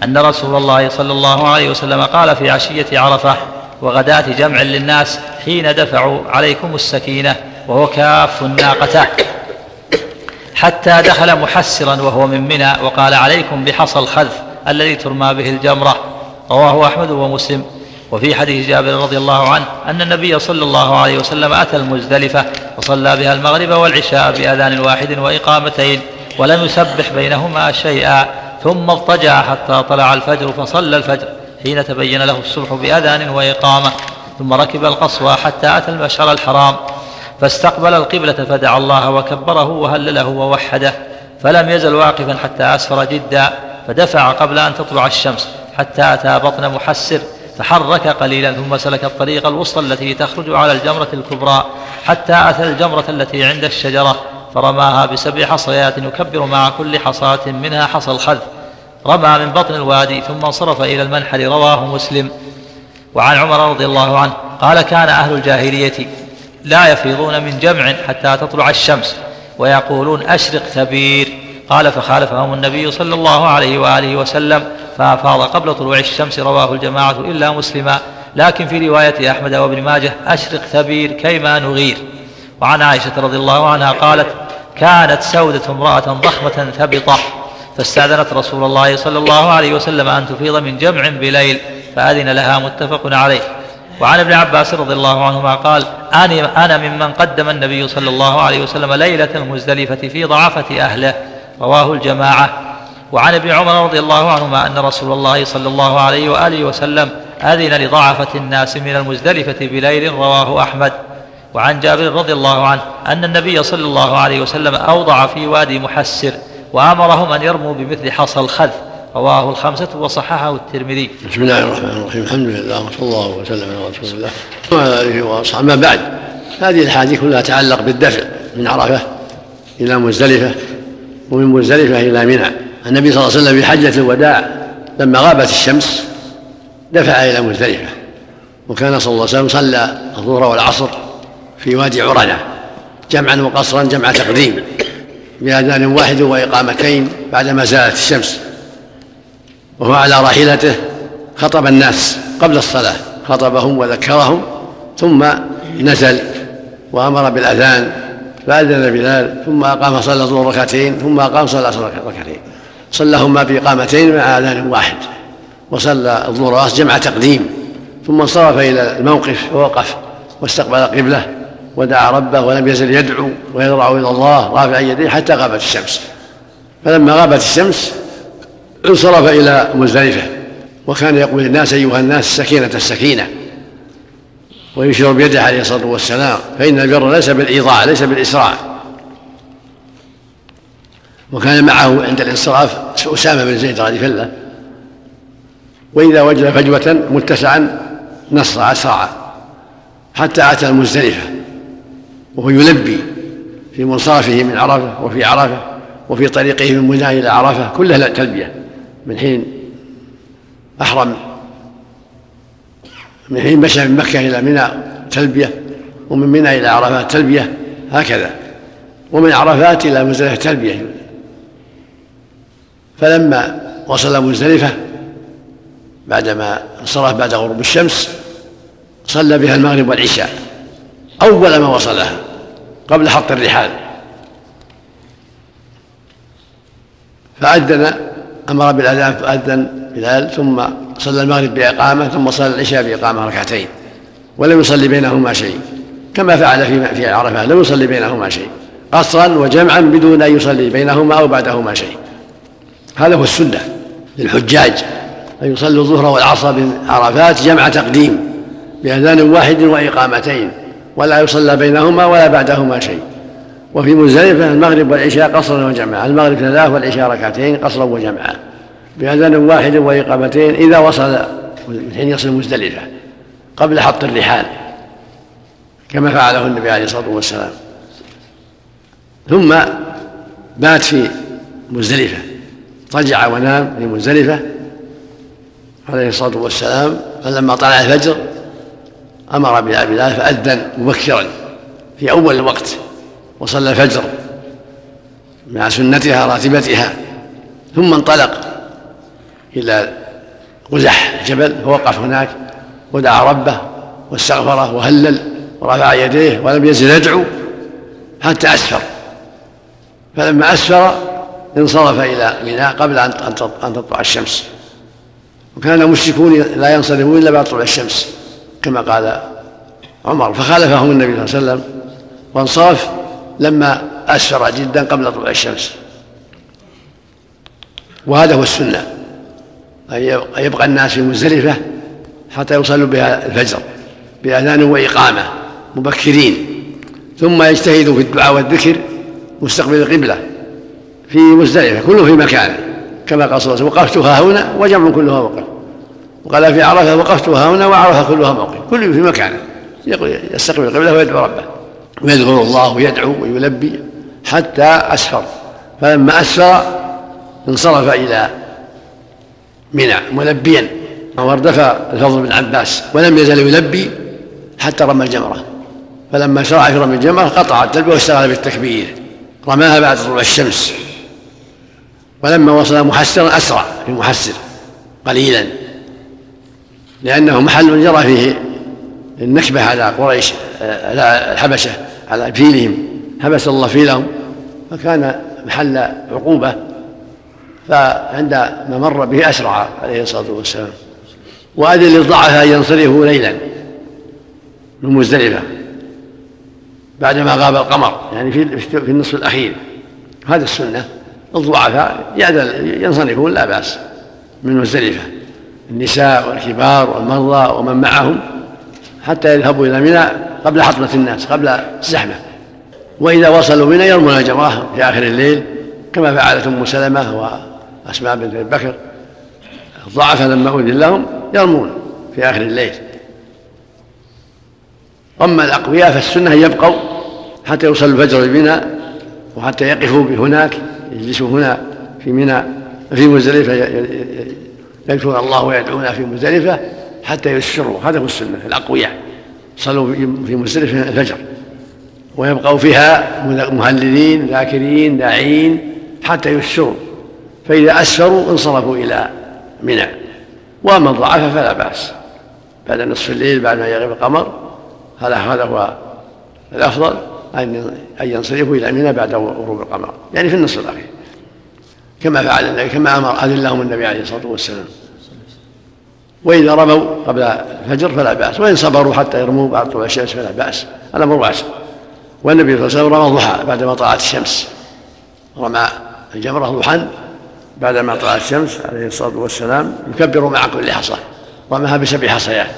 أن رسول الله صلى الله عليه وسلم قال في عشية عرفة وغداة جمع للناس حين دفعوا عليكم السكينة وهو كاف ناقته. حتى دخل محسرا وهو من منى وقال عليكم بحصى الخذف الذي ترمى به الجمرة. رواه أحمد ومسلم. وفي حديث جابر رضي الله عنه أن النبي صلى الله عليه وسلم أتى المزدلفة وصلى بها المغرب والعشاء بأذان واحد وإقامتين ولم يسبح بينهما شيئا ثم اضطجع حتى طلع الفجر فصلى الفجر. حين تبين له الصبح بأذان وإقامة ثم ركب القصوى حتى أتى المشعر الحرام فاستقبل القبلة فدعا الله وكبره وهلله ووحده فلم يزل واقفا حتى أسفر جدا فدفع قبل أن تطلع الشمس حتى أتى بطن محسر فحرك قليلا ثم سلك الطريق الوسطى التي تخرج على الجمرة الكبرى حتى أتى الجمرة التي عند الشجرة فرماها بسبع حصيات يكبر مع كل حصاة منها حصى الخذ رمى من بطن الوادي ثم انصرف إلى المنحر رواه مسلم. وعن عمر رضي الله عنه قال كان أهل الجاهلية لا يفيضون من جمع حتى تطلع الشمس ويقولون أشرق ثبير قال فخالفهم النبي صلى الله عليه وآله وسلم فأفاض قبل طلوع الشمس رواه الجماعة إلا مسلما. لكن في رواية أحمد وابن ماجه أشرق ثبير كيما نغير. وعن عائشة رضي الله عنها قالت كانت سودة امرأة ضخمة ثبطة. فاستأذنت رسول الله صلى الله عليه وسلم أن تفيض من جمع بليل فأذن لها متفق عليه. وعن ابن عباس رضي الله عنهما قال أنا أنا ممن قدم النبي صلى الله عليه وسلم ليلة المزدلفة في ضعفة أهله. رواه الجماعة. وعن ابن عمر رضي الله عنهما أن رسول الله صلى الله عليه وآله وسلم أذن لضعفة الناس من المزدلفة بليل رواه أحمد. وعن جابر رضي الله عنه أن النبي صلى الله عليه وسلم أوضع في وادي محسر. وأمرهم أن يرموا بمثل حصى الخذ رواه الخمسة وصححه الترمذي. بسم الله الرحمن الرحيم. الحمد لله وصلى الله وسلم على رسول الله. وعلى آله وأصحابه. ما بعد هذه الحديث كلها تتعلق بالدفع من عرفة إلى مزدلفة ومن مزدلفة إلى منى. النبي صلى الله عليه وسلم في حجة الوداع لما غابت الشمس دفع إلى مزدلفة وكان صلى الله عليه وسلم صلى الظهر والعصر في وادي عرنة جمعا وقصرا جمع تقديم بأذان واحد وإقامتين بعدما زالت الشمس وهو على راحلته خطب الناس قبل الصلاة خطبهم وذكرهم ثم نزل وأمر بالأذان فأذن بلال ثم أقام صلى الظهر ركعتين ثم أقام العصر ركعتين. صلىهما بإقامتين مع أذان واحد وصلى الظهر جمع تقديم ثم انصرف إلى الموقف ووقف واستقبل القبلة ودعا ربه ولم يزل يدعو ويضرع إلى الله رافعا يديه حتى غابت الشمس. فلما غابت الشمس انصرف إلى مزدلفة وكان يقول للناس أيها الناس السكينة السكينة ويشير بيده عليه الصلاة والسلام فإن البر ليس بالإيضاع ليس بالإسراع. وكان معه عند الانصراف أسامة بن زيد رضي الله وإذا وجد فجوة متسعا نصر أسرع حتى أتى المزدلفة وهو يلبي في منصرفه من عرفة وفي عرفة وفي طريقه من منى إلى عرفة كلها تلبية. من حين أحرم من حين مشى من مكة إلى منى تلبية ومن منى إلى عرفات تلبية هكذا. ومن عرفات إلى مزدلفة تلبية. فلما وصل مزدلفة بعدما انصرف بعد غروب الشمس صلى بها المغرب والعشاء. أول ما وصلها قبل حط الرحال. فأذن أمر بالأذان فأذن بلال ثم صلى المغرب بإقامة ثم صلى العشاء بإقامة ركعتين ولم يصلي بينهما شيء. كما فعل في في عرفة لم يصلي بينهما شيء. قصرا وجمعا بدون أن يصلي بينهما أو بعدهما شيء. هذا هو السنة للحجاج. أن يصلوا الظهر والعصر بعرفات جمع تقديم بأذان واحد وإقامتين. ولا يصلى بينهما ولا بعدهما شيء. وفي مزدلفة المغرب والعشاء قصرا وجمعا. المغرب ثلاث والعشاء ركعتين قصرا وجمعا. بأذان واحد وإقامتين إذا وصل حين يصل مزدلفة قبل حط الرحال كما فعله النبي عليه الصلاة والسلام. ثم بات في مزدلفة رجع ونام في مزدلفة عليه الصلاة والسلام فلما طلع الفجر بلا بلال فأذن مبكرا في أول الوقت وصلى الفجر مع سنتها راتبتها ثم انطلق إلى قزح الجبل فوقف هناك ودعا ربه واستغفره وهلل ورفع يديه ولم يزل يدعو حتى أسفر. فلما أسفر انصرف إلى ميناء قبل أن تطلع الشمس. وكان المشركون لا ينصرفون إلا بعد طلوع الشمس. كما قال عمر فخالفهم النبي صلى الله عليه وسلم. وانصرف لما أسفر جدا قبل طلوع الشمس. وهذا هو السنة. أن يبقى الناس في مزدلفة حتى يصلوا بها الفجر بأذان وإقامة مبكرين. ثم يجتهدوا في الدعاء والذكر مستقبل القبلة في مزدلفة كله في مكانه كما قال صلى الله عليه وسلم وقفتها هنا وجمع كلها وقف. وقال في عرفة وقفتها هنا وعرفة كلها موقف. كل في مكانه. يستقبل القبلة ويدعو ربه. ويذكر الله ويدعو ويلبي حتى أسفر. فلما أسفر انصرف إلى منى ملبيا. واردف الفضل بن عباس ولم يزل يلبي حتى رمى الجمرة. فلما شرع في رمي الجمرة قطع التلبية واشتغل بالتكبير. رماها بعد طلوع الشمس. ولما وصل محسرا أسرع في محسر قليلا. لأنه محل جرى فيه النكبة على قريش على الحبشة على فيلهم حبس الله فيلهم فكان محل عقوبة فعندما مر به أسرع عليه الصلاة والسلام. وأذن للضعفاء أن ينصرفوا ليلا من مزدلفة بعدما غاب القمر يعني في في النصف الأخير. هذا السنة الضعفاء ينصرفون لا بأس من مزدلفة. النساء والكبار والمرضى ومن معهم حتى يذهبوا إلى منى قبل حطمة الناس قبل الزحمة. وإذا وصلوا منى يرمون الجمرة في آخر الليل كما فعلت أم سلمة وأسماء بنت أبي بكر. الضعفاء لما أذن لهم يرمون في آخر الليل. أما الأقوياء فالسنة أن يبقوا حتى يوصلوا الفجر بمنى وحتى يقفوا هناك يجلسوا هنا في منى في مزدلفة يذكرون الله ويدعون في مزدلفة حتى يسروا. هذا هو السنة الأقوياء. صلوا في مزدلفة الفجر. ويبقوا فيها مهللين ذاكرين داعين حتى يسروا. فإذا أسفروا انصرفوا إلى منى. وأما الضعف فلا بأس. بعد نصف الليل بعد ما يغيب القمر. هذا هذا هو الأفضل أن ينصرفوا إلى منى بعد غروب القمر. يعني في النصف الأخير. كما فعل النبي كما أمر أذن لهم النبي عليه الصلاة والسلام. وإذا رموا قبل الفجر فلا بأس وإن صبروا حتى يرموا بعد طلوع الشمس فلا بأس الأمر واسع والنبي صلى الله عليه وسلم رمى الضحى بعدما طلعت الشمس. رمى الجمرة ضحى بعدما طلعت الشمس عليه الصلاة والسلام يكبر مع كل حصى. رماها بسبع حصيات.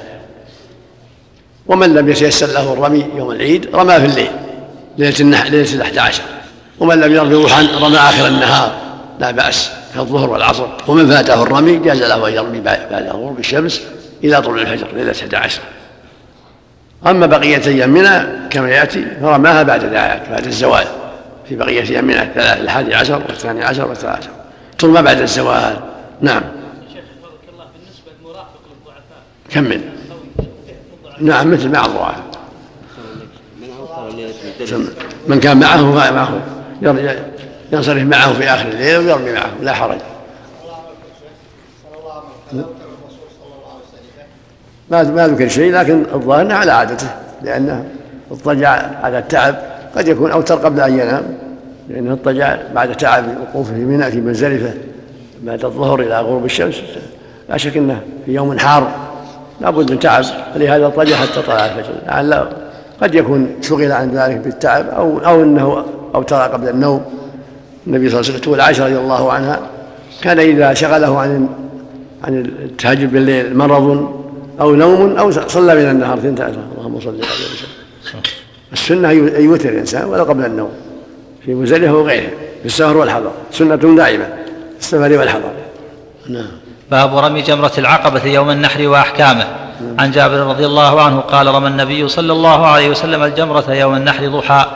ومن لم يتيسر له الرمي يوم العيد رمى في الليل ليلة النح... ليلة الأحد عشر. ومن لم يرمي ضحى رمى آخر النهار. لا بأس كالظهر والعصر. ومن فاته الرمي جاز له أن يرمي بعد غروب الشمس إلى طلوع الفجر ليلة 11 أما بقية أيام منى كما يأتي فرماها بعد ذلك بعد الزوال. في بقية أيام منى الثلاث الحادي عشر والثاني عشر والثالث عشر. ترمى بعد الزوال. نعم. كمل نعم مثل مع الضعفاء من كان معه معه. ينصرف معه في آخر الليل ويرمي معه لا حرج. ما ما ذكر شيء لكن الظاهر إنه على عادته لأنه اضطجع على التعب قد يكون أوتر قبل أن ينام لأنه اضطجع بعد تعب الوقوف في منى في مزدلفه بعد الظهر إلى غروب الشمس. لا شك إنه في يوم حار لابد من تعب فلهذا اضطجع حتى طلع الفجر. لعل قد يكون شغل عن ذلك بالتعب أو أو إنه أوتر قبل النوم. النبي صلى الله عليه وسلم تقول عائشة رضي الله عنها كان إذا شغله عن عن التهجد بالليل مرض أو نوم أو صلى من النهار عشرة اللهم صل عليه وسلم. السنة ان يوتر الإنسان ولو قبل النوم. في مزدلفة وغيره في السفر والحضر. سنه دائمه في السفر والحضر. نعم. باب رمي جمرة العقبة يوم النحر وأحكامه. عن جابر رضي الله عنه قال رمى النبي صلى الله عليه وسلم الجمرة يوم النحر ضحى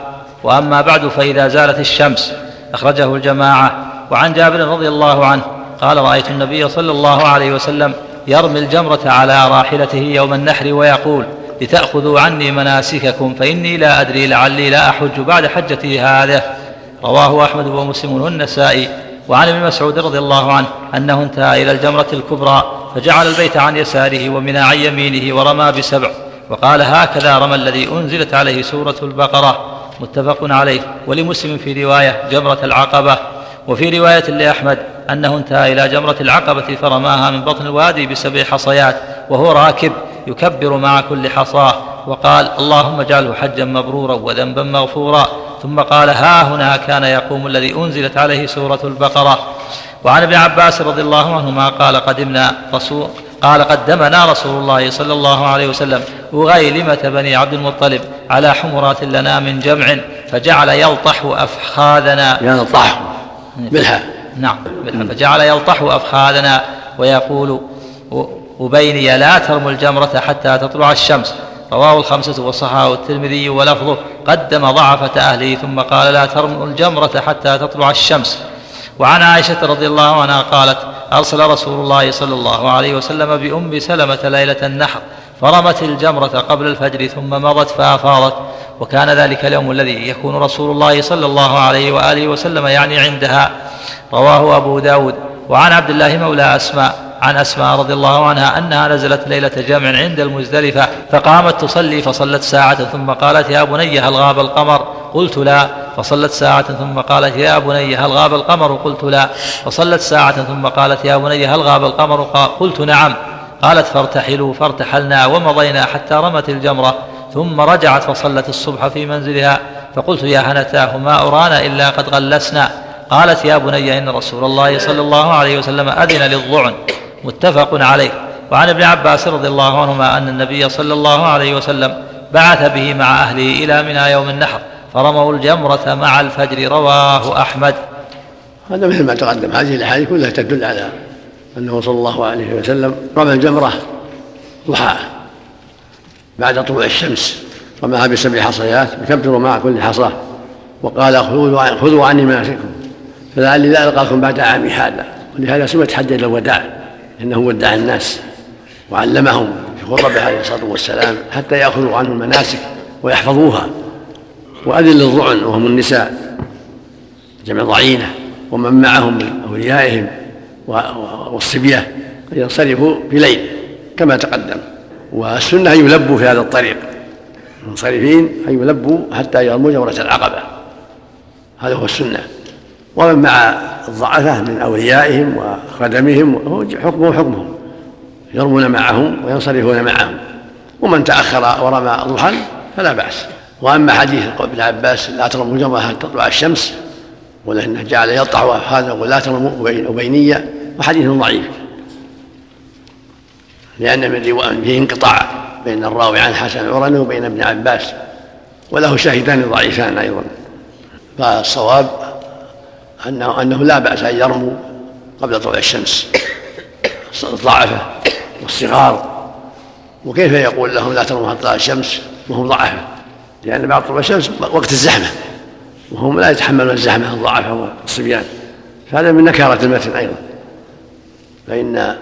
وأما بعد فإذا زالت الشمس. أخرجه الجماعة. وعن جابر رضي الله عنه قال رأيت النبي صلى الله عليه وسلم يرمي الجمرة على راحلته يوم النحر ويقول لتأخذوا عني مناسككم فإني لا أدري لعلي لا أحج بعد حجتي هذه رواه أحمد ومسلم والنسائي. وعن ابن مسعود رضي الله عنه أنه انتهى إلى الجمرة الكبرى فجعل البيت عن يساره ومنى عن يمينه ورمى بسبع. وقال هكذا رمى الذي أنزلت عليه سورة البقرة متفق عليه. ولمسلم في رواية جمرة العقبة وفي رواية لأحمد أنه انتهى إلى جمرة العقبة فرماها من بطن الوادي بسبع حصيات وهو راكب يكبر مع كل حصاه وقال اللهم اجعله حجا مبرورا وذنبا مغفورا. ثم قال ها هنا كان يقوم الذي أنزلت عليه سورة البقرة. وعن ابن عباس رضي الله عنهما قال قدمنا رسول قال قدمنا رسول الله صلى الله عليه وسلم أغيلمة بني عبد المطلب؟ على حمرات لنا من جمع فجعل يلطح أفخاذنا. يلطح بالحاء نعم بالحاء فجعل يلطح أفخاذنا ويقول أبيني لا ترموا الجمرة حتى تطلع الشمس. رواه الخمسة وصححه الترمذي ولفظه قدم ضعفة أهله ثم قال لا ترموا الجمرة حتى تطلع الشمس. وعن عائشة رضي الله عنها قالت أرسل رسول الله صلى الله عليه وسلم بأم سلمة ليلة النحر فرمت الجمرة قبل الفجر ثم مضت فأفاضت وكان ذلك اليوم الذي يكون رسول الله صلى الله عليه وآله وسلم يعني عندها. رواه أبو داود. وعن عبد الله مولى أسماء عن أسماء رضي الله عنها أنها نزلت ليلة جمع عند المزدلفة فقامت تصلي فصلت ساعة ثم قالت يا بني هل غاب القمر. قلت لا. فصلت ساعة ثم قالت يا بني هل غاب القمر؟ قلت لا. فصلت ساعة ثم قالت يا بني هل غاب القمر؟ قلت نعم. قالت فارتحلوا فارتحلنا ومضينا حتى رمت الجمرة ثم رجعت فصلت الصبح في منزلها فقلت يا هنتاه ما أرانا إلا قد غلسنا. قالت يا بني إن رسول الله صلى الله عليه وسلم أذن للضعن متفق عليه. وعن ابن عباس رضي الله عنهما أن النبي صلى الله عليه وسلم بعث به مع أهله إلى منى يوم النحر. فرموا الجمرة مع الفجر رواه أحمد. هذا مثل ما تقدم. هذه الأحاديث كلها تدل على أنه صلى الله عليه وسلم رمى الجمرة ضحى بعد طلوع الشمس. رماها بسبع حصيات يكبر مع كل حصاه وقال خذوا عني مناسككم. فلعلي لا ألقاكم بعد عامي هذا. ولهذا سمت حجه الوداع إنه ودع الناس وعلمهم في خطبه عليه الصلاة والسلام حتى يأخذوا عنه المناسك ويحفظوها. واذن للضعن وهم النساء جمع ضعينة ومن معهم من أوليائهم والصبية ان ينصرفوا بليل كما تقدم. والسنة أن يلبوا في هذا الطريق. المنصرفين أن يلبوا حتى يرموا جمرة العقبة. هذا هو السنة. ومن مع الضعفاء من أوليائهم وخدمهم حكمه حكمهم. يرمون معهم وينصرفون معهم. ومن تأخر ورمى ضحى فلا بأس. وأما حديث ابن عباس لا ترموا جمره حتى تطلع الشمس؟ ولكنه جعل يطلع هذا يقول لا ترموا أبينية وحديث ضعيف. لأن من رواية فيه انقطاع بين الراوي عن حسن العرني وبين ابن عباس وله شاهدان ضعيفان أيضا. فالصواب أنه أنه لا بأس أن يرموا قبل طلوع الشمس. الضعفة والصغار وكيف يقول لهم لا ترموا حتى طلع الشمس؟ وهم ضعفة. لأن بعد طلوع الشمس وقت الزحمة وهم لا يتحملون الزحمة الضعفاء والصبيان فهذا من نكارة المتن أيضا. فإن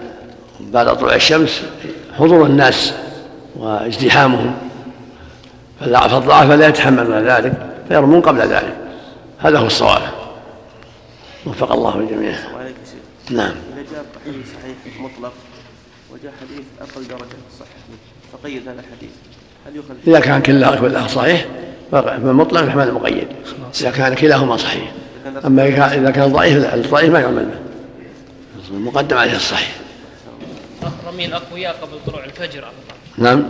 بعد طلوع الشمس حضور الناس وازدحامهم. فالضعف لا يتحمل ذلك فيرمون قبل ذلك. هذا هو الصواب. وفق الله الجميع. نعم. إذا جاء صحيح مطلق وجاء حديث أقل درجة صحة فقيد هذا الحديث. إذا كان كله صحيح. فالمطلق يحمل المقيد. إذا كان كلاهما صحيح. أما إذا كان ضعيف الضعيف ما يعمل به. المقدم عليه الصحيح. رمي الأقوياء قبل طلوع الفجر. نعم.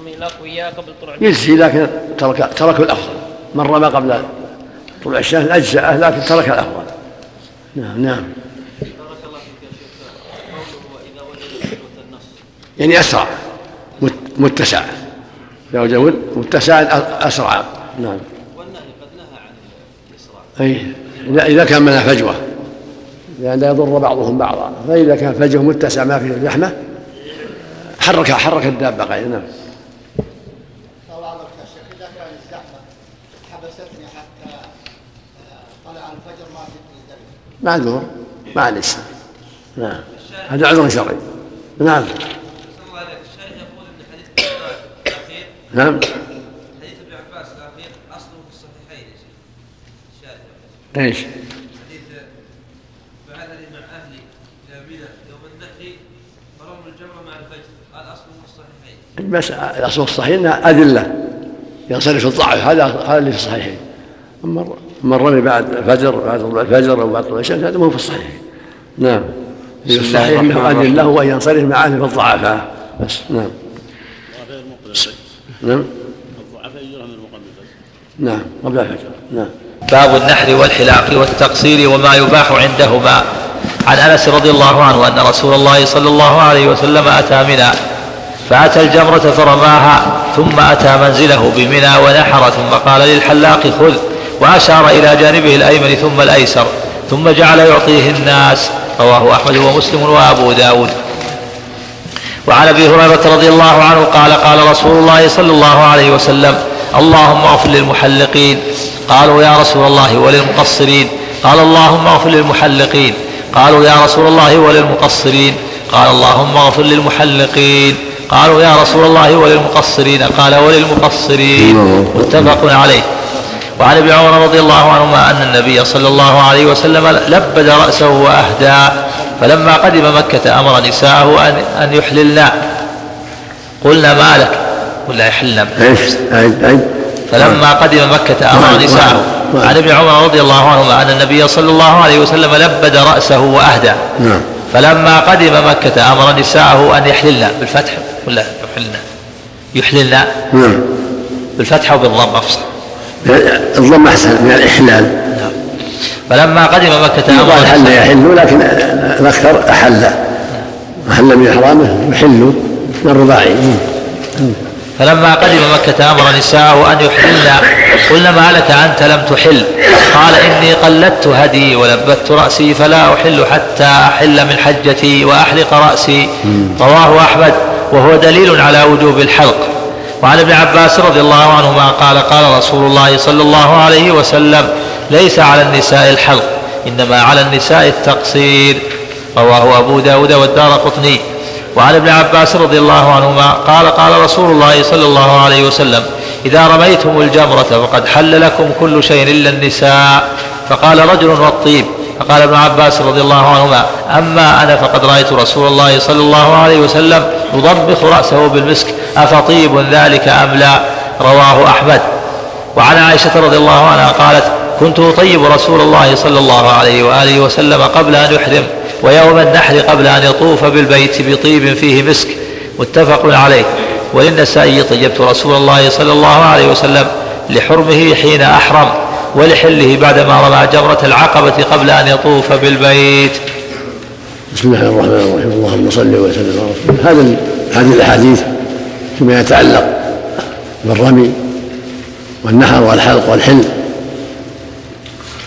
رمي الأقوياء قبل طلوع الفجر يجزي لكن ترك ترك الأفضل. من رمى قبل طلوع الشمس أجزأه لكن ترك الأفضل. نعم نعم. يعني أسرع متسع. إذا وجد متسع أسرع. نعم. والنهي قد نهى عن الإسراع أي إذا كان منها فجوة. لأن لا يضر بعضهم بعضا. فإذا كان فجوة متسع ما فيه زحمة حرك حرك الدابة غير نعم. إذا معذور معلش نعم. هذا عذر شرعي. نعم. نعم. حديث ابن عباس الاخير اصله في الصحيحين يا شيخ. الشاهد. إيش؟ حديث بعثني مع أهلي إلى منى يوم النحر فرموا الجمره مع الفجر. قال اصله في الصحيحين. بس الاصل الصحيح انها أدلة. ينصرف الضعف. هذا هذا اللي في الصحيحين. أما أما الرمي بعد الفجر بعد طلوع الفجر أو بعد طلوع الشمس هذا مو في الصحيح نعم. في الصحيح انه ادله وان ينصرف مع أهل الضعفاء بس نعم. نعم. الضعفاء نعم قبل الفجر. نعم. باب النحر والحلاق والتقصير وما يباح عندهما. عن أنس رضي الله عنه أن رسول الله صلى الله عليه وسلم أتى منى فأتى الجمرة فرماها ثم أتى منزله بمنى ونحر ثم قال للحلاق خذ وأشار إلى جانبه الأيمن ثم الأيسر ثم جعل يعطيه الناس. رواه أحمد ومسلم وأبو داود. وعن أبي هريرة رضي الله عنه قال قال رسول الله صلى الله عليه وسلم اللهم اغفر للمحلقين قالوا يا رسول الله وللمقصرين قال اللهم اغفر للمحلقين قالوا يا رسول الله وللمقصرين قال اللهم اغفر للمحلقين قالوا يا رسول الله وللمقصرين قال وللمقصرين متفق عليه. وعن ابي عمر رضي الله عنهما أن النبي صلى الله عليه وسلم لبد رأسه وأهدى. فلما قدم مكة أمر نساءه أن أن يحللن قلنا ما لك؟ ولا يحلن إيش؟ فلما قدم مكة أمر نساءه. عن ابن عمر رضي الله عنهما أن النبي صلى الله عليه وسلم لبد رأسه وأهدى. نعم. فلما قدم مكة أمر نساءه أن يحللن بالفتح؟ ولا يحللن يحللن نعم. بالفتح وبالضم أفصل. الضم أحسن من الإحلال فلما قدم مكة أمر حل يحل لكن الأكثر أحل. أحل من إحرامه يحل من الرباعي فلما قدم مكة أمر نساءه أن يحلن قلنا ما لك أنت لم تحل. قال إني قلدت هدي ولبت رأسي فلا أحل حتى أحل من حجتي وأحلق رأسي. رواه أحمد وهو دليل على وجوب الحلق. وعن ابن عباس رضي الله عنهما قال قال رسول الله صلى الله عليه وسلم ليس على النساء الحلق إنما على النساء التقصير رواه أبو داود والدار قطني. وعن ابن عباس رضي الله عنهما قال قال رسول الله صلى الله عليه وسلم إذا رميتم الجمرة فقد حل لكم كل شيء إلا النساء. فقال رجل والطيب فقال ابن عباس رضي الله عنهما أما أنا فقد رأيت رسول الله صلى الله عليه وسلم يضبخ رأسه بالمسك أفطيب ذلك أم لا؟ رواه أحمد. وعن عائشة رضي الله عنها قالت كنت أطيب رسول الله صلى الله عليه وآله وسلم قبل أن يحرم ويوم النحر قبل أن يطوف بالبيت بطيب فيه مسك متفق عليه. وللنسائي طيبت رسول الله صلى الله عليه وسلم لحرمه حين أحرم ولحله بعدما رمى جمرة العقبة قبل أن يطوف بالبيت. بسم الله الرحمن الرحيم. اللهم صل وسلم. على رسول هذا هذه الأحاديث فيما يتعلق بالرمي والنحر والحلق والحل.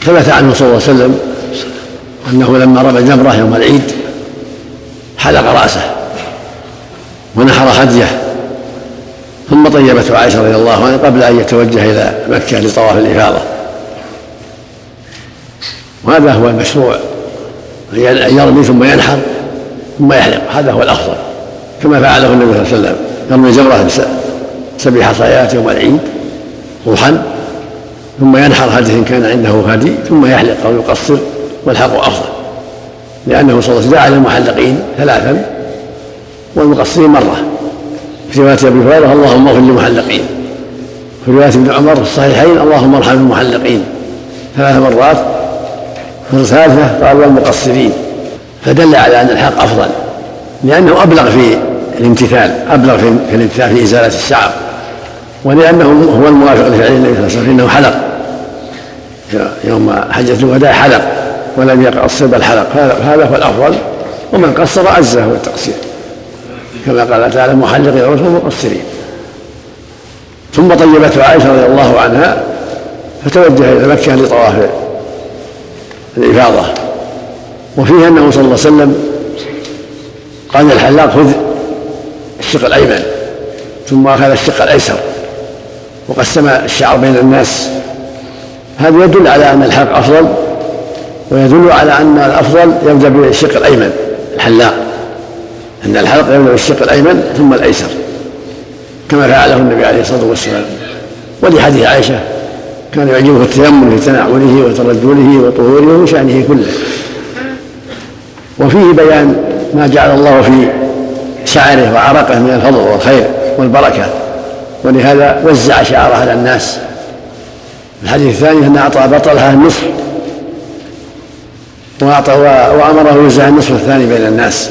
ثبت عنه صلى الله عليه وسلم أنه لما رمى جمره يوم العيد حلق رأسه ونحر هديه ثم طيبته عائشة رضي الله عنها قبل أن يتوجه إلى مكة لطواف الإفاضة. وهذا هو المشروع. أن يرمي ثم ينحر ثم يحلق. هذا هو الأفضل. كما فعله النبي صلى الله عليه وسلم. يرمي جمرة سبع حصيات يوم العيد روحا. ثم ينحر هدي إن كان عنده هدي ثم يحلق أو يقصر والحق أفضل. لأنه صلى الله عليه وسلم على المحلقين ثلاثا والمقصرين مرة. في رواية أبي هريرة اللهم اغفر للمحلقين. في رواية ابن عمر في الصحيحين اللهم ارحم المحلقين. ثلاث مرات في الثالثة قال والمقصرين. فدل على أن الحق أفضل. لأنه أبلغ في الامتثال أبلغ في الامتثال في إزالة الشعر. ولأنه هو الموافق لفعل النبي صلى الله عليه وسلم إنه حلق. يوم حجة الوداع حلق ولم يقصر بل حلق هذا هو الأفضل. ومن قصر هو التقصير. كما قال تعالى محلقين الرسل مقصرين. ثم طيبته عائشة رضي الله عنها فتوجه إلى مكة لطواف الإفاضة. وفيه أنه صلى الله عليه وسلم قال الحلاق خذ الشق الأيمن ثم أخذ الشق الأيسر. وقسم الشعر بين الناس. هذا يدل على أن الحلق أفضل ويدل على أن الأفضل يبدأ بالشق الأيمن الحلاق. أن الحلق يبدأ بالشق الأيمن ثم الأيسر كما فعله النبي عليه الصلاة والسلام. ولحديث عائشة كان يعجبه التيمم في تنعله وترجله وطهوره وشأنه كله. وفيه بيان ما جعل الله في شعره وعرقه من الفضل والخير والبركة. ولهذا وزع شعره على الناس. الحديث الثاني أن أعطى بطلها النصف وأعطى وأمره يوزع النصف الثاني بين الناس.